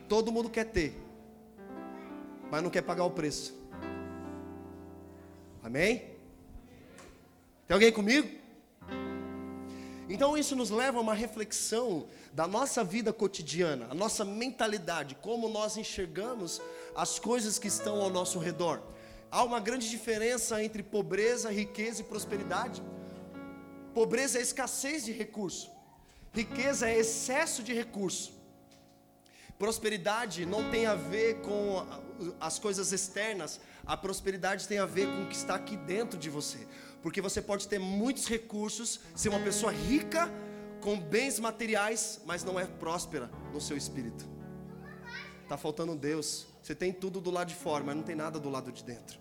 Todo mundo quer ter, mas não quer pagar o preço. Amém? Tem alguém comigo? Então isso nos leva a uma reflexão da nossa vida cotidiana, a nossa mentalidade, como nós enxergamos as coisas que estão ao nosso redor. Há uma grande diferença entre pobreza, riqueza e prosperidade. Pobreza é escassez de recurso, riqueza é excesso de recurso. Prosperidade não tem a ver com as coisas externas, a prosperidade tem a ver com o que está aqui dentro de você. Porque você pode ter muitos recursos, ser uma pessoa rica, com bens materiais, mas não é próspera no seu espírito. Está faltando Deus. Você tem tudo do lado de fora, mas não tem nada do lado de dentro.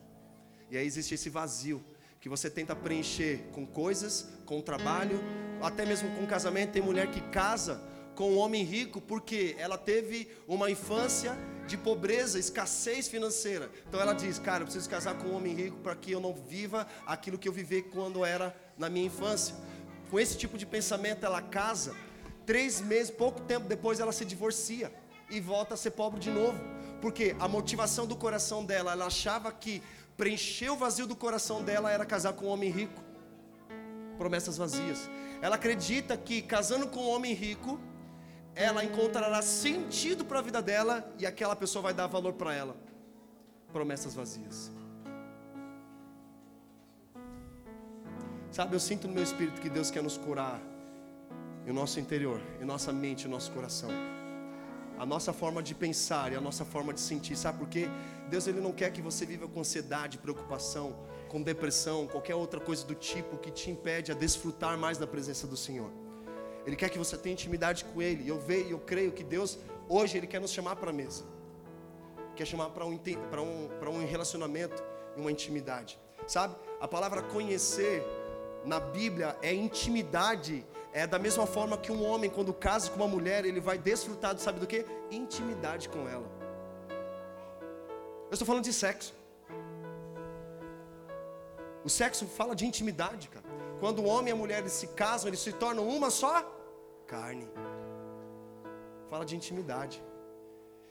E aí existe esse vazio que você tenta preencher com coisas, com trabalho, até mesmo com casamento. Tem mulher que casa com um homem rico porque ela teve uma infância de pobreza, escassez financeira. Então ela diz: Cara, eu preciso casar com um homem rico para que eu não viva aquilo que eu vivi quando era na minha infância. Com esse tipo de pensamento, ela casa. Três meses, pouco tempo depois, ela se divorcia e volta a ser pobre de novo. Porque a motivação do coração dela, ela achava que preencher o vazio do coração dela era casar com um homem rico. Promessas vazias. Ela acredita que casando com um homem rico, ela encontrará sentido para a vida dela e aquela pessoa vai dar valor para ela. Promessas vazias. Sabe, eu sinto no meu espírito que Deus quer nos curar em nosso interior, em nossa mente, em nosso coração. A nossa forma de pensar e a nossa forma de sentir, sabe por quê? Deus ele não quer que você viva com ansiedade, preocupação, com depressão, qualquer outra coisa do tipo que te impede a desfrutar mais da presença do Senhor. Ele quer que você tenha intimidade com Ele. E eu vejo, eu creio que Deus hoje Ele quer nos chamar para a mesa. Quer chamar para um, um, um relacionamento e uma intimidade. Sabe? A palavra conhecer na Bíblia é intimidade. É da mesma forma que um homem, quando casa com uma mulher, ele vai desfrutar, sabe do que? Intimidade com ela. Eu estou falando de sexo. O sexo fala de intimidade, cara. Quando o homem e a mulher se casam, eles se tornam uma só carne. Fala de intimidade.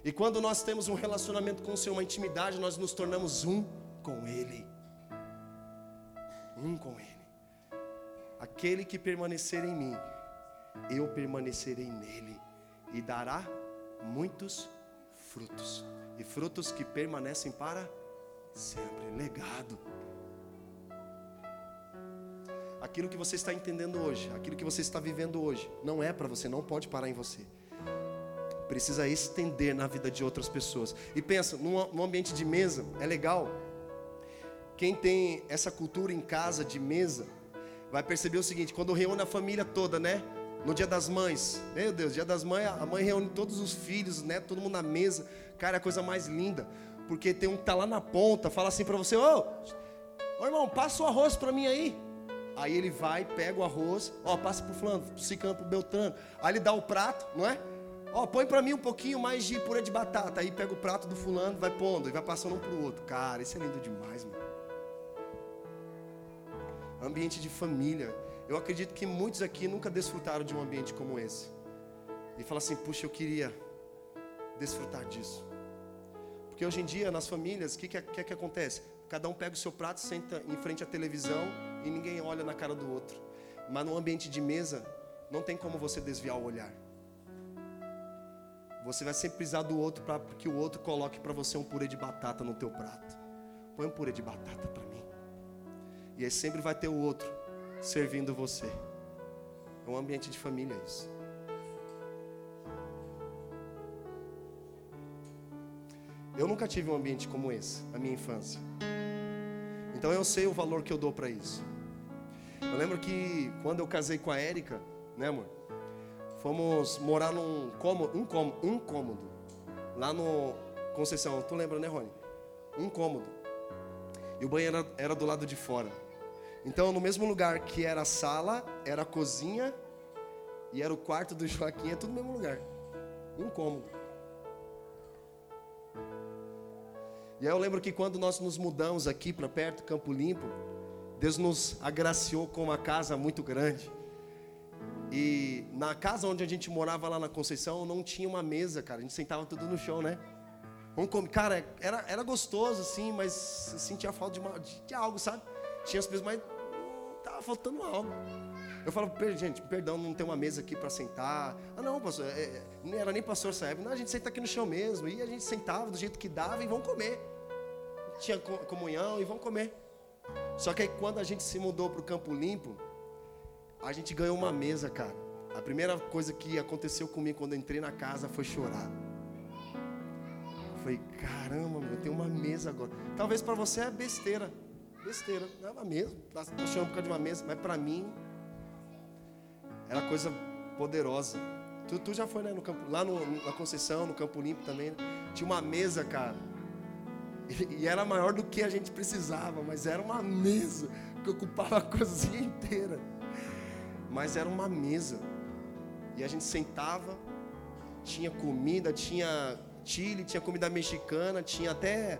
E quando nós temos um relacionamento com o Senhor, uma intimidade, nós nos tornamos um com Ele. Um com Ele. Aquele que permanecer em mim, eu permanecerei nele e dará muitos frutos. E frutos que permanecem para sempre. Legado. Aquilo que você está entendendo hoje, aquilo que você está vivendo hoje, não é para você, não pode parar em você. Precisa estender na vida de outras pessoas. E pensa, num ambiente de mesa, é legal. Quem tem essa cultura em casa de mesa, vai perceber o seguinte: quando reúne a família toda, né? No dia das mães, meu Deus, dia das mães, a mãe reúne todos os filhos, né? Todo mundo na mesa, cara, é a coisa mais linda, porque tem um que tá lá na ponta, fala assim para você: ô, ô irmão, passa o arroz para mim aí. Aí ele vai, pega o arroz, ó, passa pro fulano, pro ciclano, pro beltrano. Aí ele dá o prato, não é? Ó, põe para mim um pouquinho mais de purê de batata. Aí pega o prato do fulano, vai pondo e vai passando um pro outro. Cara, isso é lindo demais, mano ambiente de família. Eu acredito que muitos aqui nunca desfrutaram de um ambiente como esse. E fala assim: puxa, eu queria desfrutar disso. Porque hoje em dia, nas famílias, o que, que, que, que acontece? Cada um pega o seu prato, senta em frente à televisão e ninguém olha na cara do outro. Mas no ambiente de mesa, não tem como você desviar o olhar. Você vai sempre precisar do outro para que o outro coloque para você um purê de batata no teu prato. Põe um purê de batata para mim. E aí sempre vai ter o outro servindo você. É um ambiente de família isso. Eu nunca tive um ambiente como esse na minha infância. Então eu sei o valor que eu dou para isso. Eu lembro que quando eu casei com a Érica, né, amor? Fomos morar num cômodo, um cômodo, um cômodo lá no Conceição. Tu lembra, né, Rony? Um cômodo. E o banheiro era, era do lado de fora. Então, no mesmo lugar que era a sala, era a cozinha e era o quarto do Joaquim, é tudo no mesmo lugar. Um cômodo. E aí eu lembro que quando nós nos mudamos aqui para perto, Campo Limpo, Deus nos agraciou com uma casa muito grande. E na casa onde a gente morava lá na Conceição, não tinha uma mesa, cara. A gente sentava tudo no chão, né? Vamos comer. Cara, era, era gostoso, assim, mas sentia falta de, uma, de, de algo, sabe? Tinha as pessoas, mas tava faltando algo. Eu falo, gente, perdão, não tem uma mesa aqui para sentar. Ah, não, pastor, é, é, não era nem pastor essa época. Não, a gente senta aqui no chão mesmo. E a gente sentava do jeito que dava e vão comer. Tinha comunhão e vão comer. Só que aí quando a gente se mudou para o Campo Limpo, a gente ganhou uma mesa, cara. A primeira coisa que aconteceu comigo quando entrei na casa foi chorar. Eu falei, caramba, meu, eu tenho uma mesa agora. Talvez para você é besteira. Besteira, não é uma mesa. Tá, tá chorando por causa de uma mesa, mas para mim era coisa poderosa. Tu, tu já foi né, no campo, lá no, na Conceição, no Campo Limpo também. Né? Tinha uma mesa, cara. E, era maior do que a gente precisava, mas era uma mesa que ocupava a cozinha inteira. Mas era uma mesa. E a gente sentava, tinha comida, tinha chile, tinha comida mexicana, tinha até.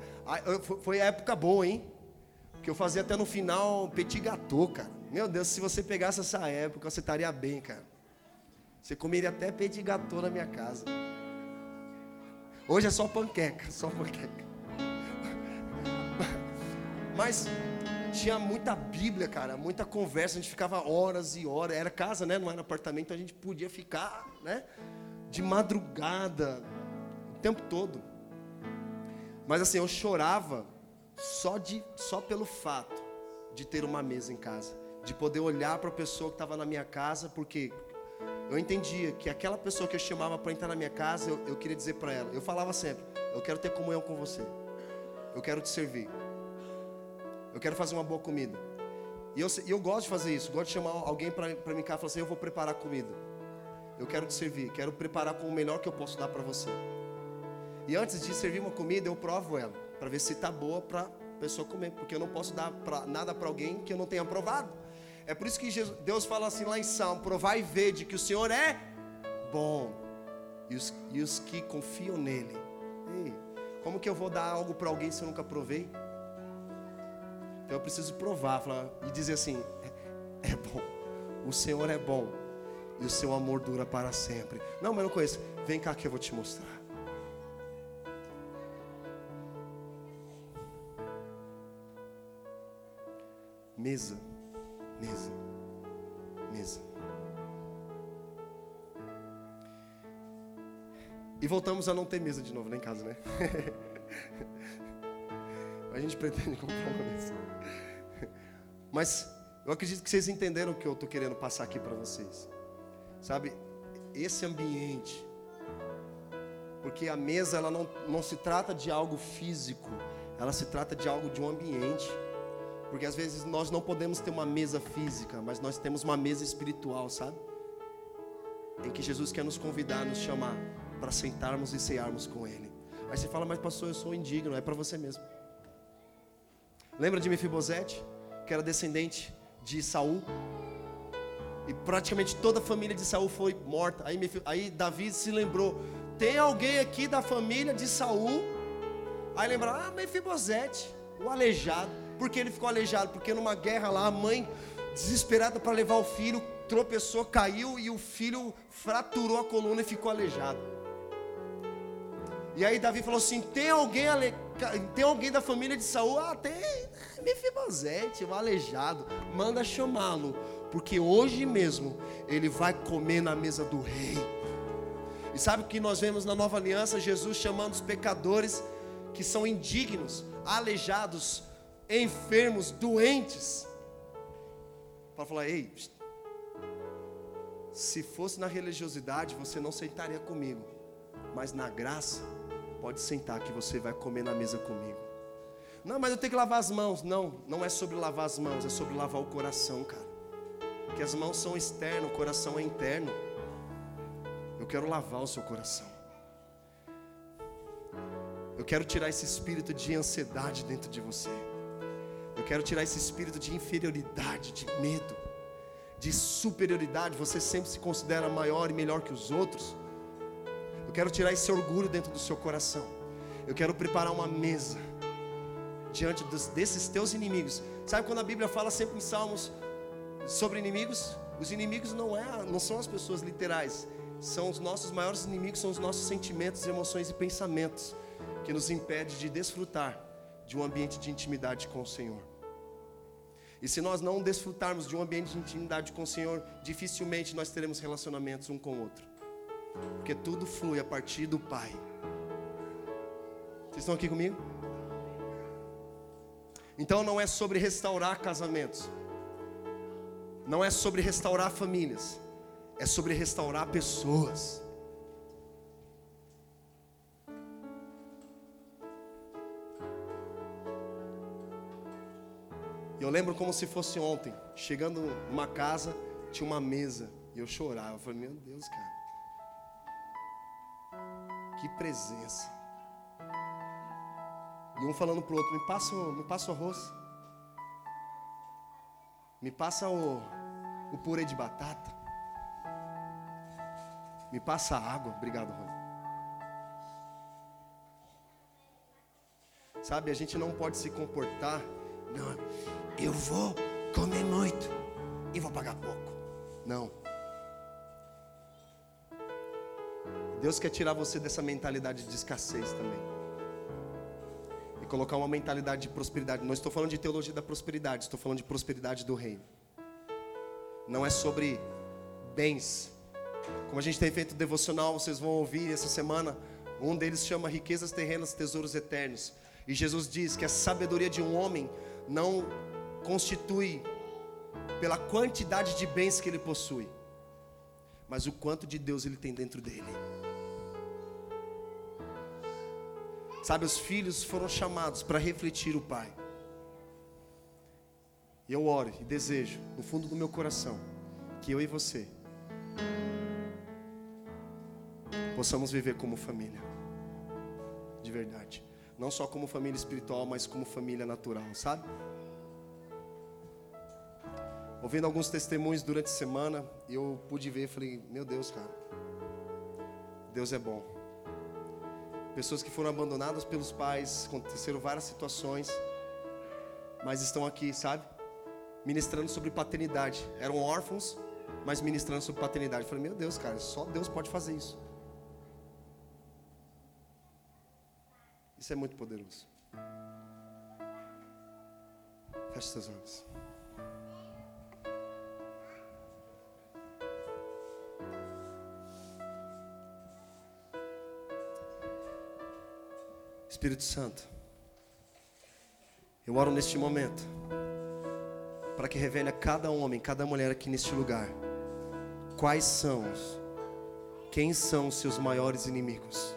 Foi a época boa, hein? Que eu fazia até no final petit gâteau, cara. Meu Deus, se você pegasse essa época, você estaria bem, cara. Você comeria até petit gâteau na minha casa. Hoje é só panqueca, só panqueca. Mas tinha muita Bíblia, cara, muita conversa, a gente ficava horas e horas. Era casa, né? Não era apartamento, a gente podia ficar, né? De madrugada, o tempo todo. Mas assim, eu chorava só de só pelo fato de ter uma mesa em casa, de poder olhar para a pessoa que estava na minha casa, porque eu entendia que aquela pessoa que eu chamava para entrar na minha casa, eu, eu queria dizer para ela, eu falava sempre, eu quero ter comunhão com você, eu quero te servir. Eu quero fazer uma boa comida. E eu, eu gosto de fazer isso. Gosto de chamar alguém para mim cá e falar assim: Eu vou preparar comida. Eu quero te servir. Quero preparar com o melhor que eu posso dar para você. E antes de servir uma comida, eu provo ela. Para ver se está boa para a pessoa comer. Porque eu não posso dar pra, nada para alguém que eu não tenha provado. É por isso que Jesus, Deus fala assim lá em Salmo: Provai e vede que o Senhor é bom. E os, e os que confiam nele. Ei, como que eu vou dar algo para alguém se eu nunca provei? Então eu preciso provar falar, e dizer assim: é, é, bom, o Senhor é bom e o seu amor dura para sempre. Não, mas eu não conheço. Vem cá que eu vou te mostrar. Mesa, mesa, mesa. E voltamos a não ter mesa de novo lá em casa, né? A gente pretende comprar uma mesa. Mas eu acredito que vocês entenderam o que eu estou querendo passar aqui para vocês. Sabe, esse ambiente. Porque a mesa ela não, não se trata de algo físico, ela se trata de algo de um ambiente. Porque às vezes nós não podemos ter uma mesa física, mas nós temos uma mesa espiritual, sabe? Em que Jesus quer nos convidar, nos chamar para sentarmos e cearmos com Ele. Aí você fala, mas pastor, eu sou indigno, é para você mesmo. Lembra de Mefibosete, que era descendente de Saul? E praticamente toda a família de Saul foi morta. Aí, aí Davi se lembrou: tem alguém aqui da família de Saul? Aí lembraram: ah, Mefibosete, o aleijado. Por que ele ficou aleijado? Porque numa guerra lá, a mãe, desesperada para levar o filho, tropeçou, caiu e o filho fraturou a coluna e ficou aleijado. E aí Davi falou assim: tem alguém ale... tem alguém da família de Saul? Ah, tem Mefibosete, o aleijado. Manda chamá-lo, porque hoje mesmo ele vai comer na mesa do rei. E sabe o que nós vemos na nova aliança? Jesus chamando os pecadores que são indignos, aleijados, enfermos, doentes, para falar: ei, se fosse na religiosidade, você não sentaria comigo, mas na graça, Pode sentar que você vai comer na mesa comigo. Não, mas eu tenho que lavar as mãos. Não, não é sobre lavar as mãos, é sobre lavar o coração, cara. Porque as mãos são externas, o coração é interno. Eu quero lavar o seu coração. Eu quero tirar esse espírito de ansiedade dentro de você. Eu quero tirar esse espírito de inferioridade, de medo, de superioridade. Você sempre se considera maior e melhor que os outros quero tirar esse orgulho dentro do seu coração. Eu quero preparar uma mesa diante dos, desses teus inimigos. Sabe quando a Bíblia fala sempre em Salmos sobre inimigos? Os inimigos não, é, não são as pessoas literais, são os nossos maiores inimigos, são os nossos sentimentos, emoções e pensamentos que nos impede de desfrutar de um ambiente de intimidade com o Senhor. E se nós não desfrutarmos de um ambiente de intimidade com o Senhor, dificilmente nós teremos relacionamentos um com o outro. Porque tudo flui a partir do Pai. Vocês estão aqui comigo? Então não é sobre restaurar casamentos. Não é sobre restaurar famílias. É sobre restaurar pessoas. Eu lembro como se fosse ontem, chegando numa casa, tinha uma mesa, e eu chorava. Eu falei, meu Deus, cara. Que presença. E um falando pro outro, me passa, me passa o arroz. Me passa o, o purê de batata. Me passa a água. Obrigado, Rony. Sabe, a gente não pode se comportar. Não, eu vou comer muito e vou pagar pouco. Não. Deus quer tirar você dessa mentalidade de escassez também. E colocar uma mentalidade de prosperidade. Não estou falando de teologia da prosperidade, estou falando de prosperidade do reino. Não é sobre bens. Como a gente tem feito devocional, vocês vão ouvir essa semana, um deles chama riquezas terrenas, tesouros eternos. E Jesus diz que a sabedoria de um homem não constitui pela quantidade de bens que ele possui, mas o quanto de Deus ele tem dentro dele. Sabe, os filhos foram chamados para refletir o Pai. E eu oro e desejo, no fundo do meu coração, que eu e você possamos viver como família, de verdade. Não só como família espiritual, mas como família natural, sabe? Ouvindo alguns testemunhos durante a semana, eu pude ver e falei: Meu Deus, cara, Deus é bom pessoas que foram abandonadas pelos pais, aconteceram várias situações, mas estão aqui, sabe? Ministrando sobre paternidade. Eram órfãos, mas ministrando sobre paternidade. Eu falei, meu Deus, cara, só Deus pode fazer isso. Isso é muito poderoso. Feche seus olhos. Espírito Santo, eu oro neste momento para que revele a cada homem, cada mulher aqui neste lugar quais são, quem são os seus maiores inimigos.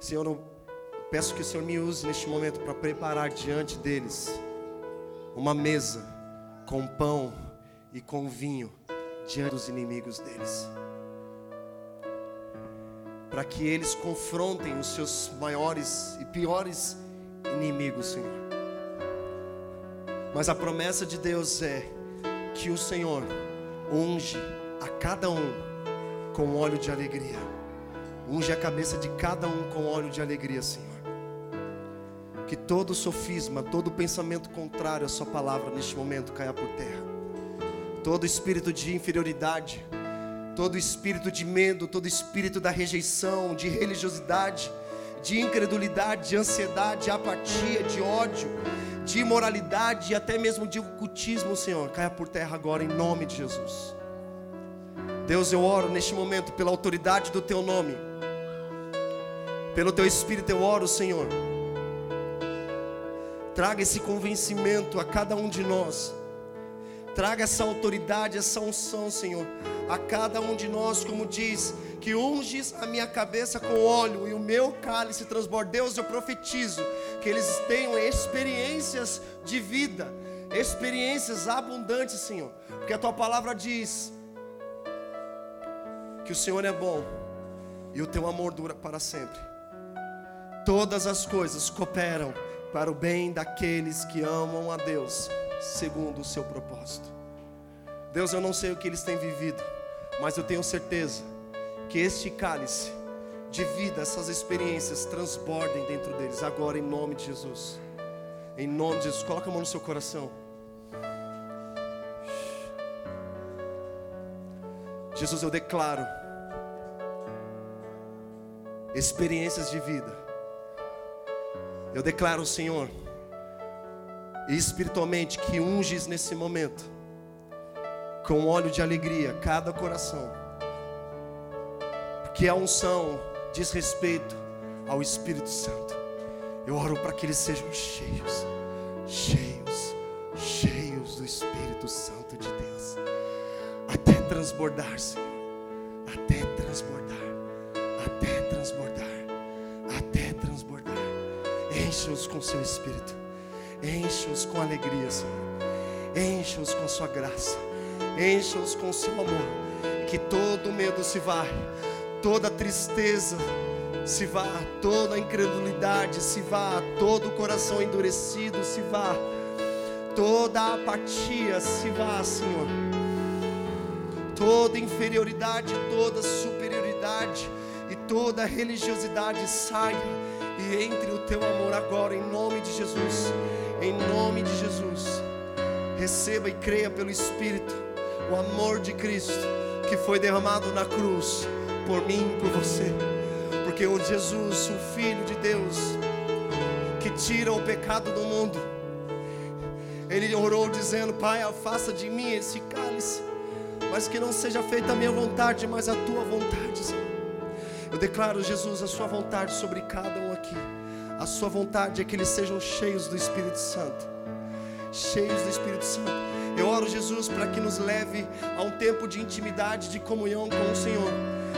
Senhor, eu peço que o Senhor me use neste momento para preparar diante deles uma mesa com pão e com vinho diante dos inimigos deles para que eles confrontem os seus maiores e piores inimigos, Senhor. Mas a promessa de Deus é que o Senhor unge a cada um com óleo de alegria. Unge a cabeça de cada um com óleo de alegria, Senhor. Que todo sofisma, todo pensamento contrário à Sua palavra neste momento caia por terra. Todo espírito de inferioridade, todo espírito de medo, todo espírito da rejeição, de religiosidade, de incredulidade, de ansiedade, de apatia, de ódio, de imoralidade e até mesmo de ocultismo, Senhor, caia por terra agora em nome de Jesus. Deus, eu oro neste momento pela autoridade do Teu nome, pelo Teu Espírito, eu oro, Senhor. Traga esse convencimento a cada um de nós Traga essa autoridade, essa unção, Senhor, a cada um de nós, como diz, que unges a minha cabeça com óleo e o meu cálice transborda. Deus, eu profetizo que eles tenham experiências de vida, experiências abundantes, Senhor, porque a tua palavra diz que o Senhor é bom e o teu amor dura para sempre. Todas as coisas cooperam para o bem daqueles que amam a Deus segundo o seu propósito. Deus, eu não sei o que eles têm vivido, mas eu tenho certeza que este cálice de vida, essas experiências transbordem dentro deles agora em nome de Jesus. Em nome de Jesus, coloca a mão no seu coração. Jesus, eu declaro experiências de vida. Eu declaro, Senhor, espiritualmente que unges nesse momento com óleo de alegria cada coração. Porque a unção diz respeito ao Espírito Santo. Eu oro para que eles sejam cheios, cheios, cheios do Espírito Santo de Deus, até transbordar, Senhor, até transbordar, até transbordar, até transbordar. Enche-os com seu Espírito, enche-os com alegria, Senhor, enche-os com sua graça, enche-os com seu amor, que todo medo se vá, toda tristeza se vá, toda incredulidade se vá, todo coração endurecido se vá, toda apatia se vá, Senhor. Toda inferioridade, toda superioridade e toda religiosidade saia e entre o teu amor agora, em nome de Jesus. Em nome de Jesus. Receba e creia pelo Espírito o amor de Cristo que foi derramado na cruz por mim e por você. Porque o Jesus, o Filho de Deus, que tira o pecado do mundo, ele orou dizendo: Pai, afasta de mim esse cálice, mas que não seja feita a minha vontade, mas a tua vontade, Senhor. Eu declaro, Jesus, a sua vontade sobre cada um aqui. A sua vontade é que eles sejam cheios do Espírito Santo. Cheios do Espírito Santo. Eu oro, Jesus, para que nos leve a um tempo de intimidade, de comunhão com o Senhor.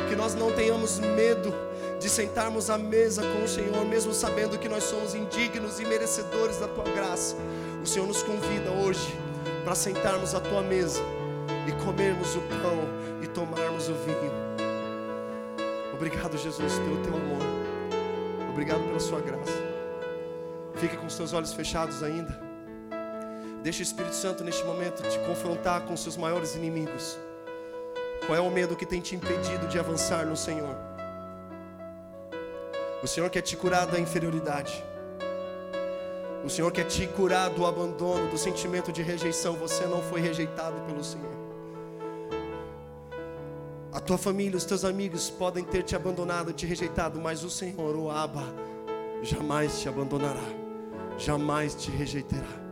Que nós não tenhamos medo de sentarmos à mesa com o Senhor, mesmo sabendo que nós somos indignos e merecedores da tua graça. O Senhor nos convida hoje para sentarmos à tua mesa e comermos o pão e tomarmos o vinho. Obrigado, Jesus, pelo teu amor. Obrigado pela sua graça. Fique com os teus olhos fechados ainda. Deixa o Espírito Santo neste momento te confrontar com seus maiores inimigos. Qual é o medo que tem te impedido de avançar no Senhor? O Senhor quer te curar da inferioridade. O Senhor quer te curar do abandono, do sentimento de rejeição. Você não foi rejeitado pelo Senhor. A tua família, os teus amigos podem ter te abandonado, te rejeitado, mas o Senhor, o Abba, jamais te abandonará, jamais te rejeitará.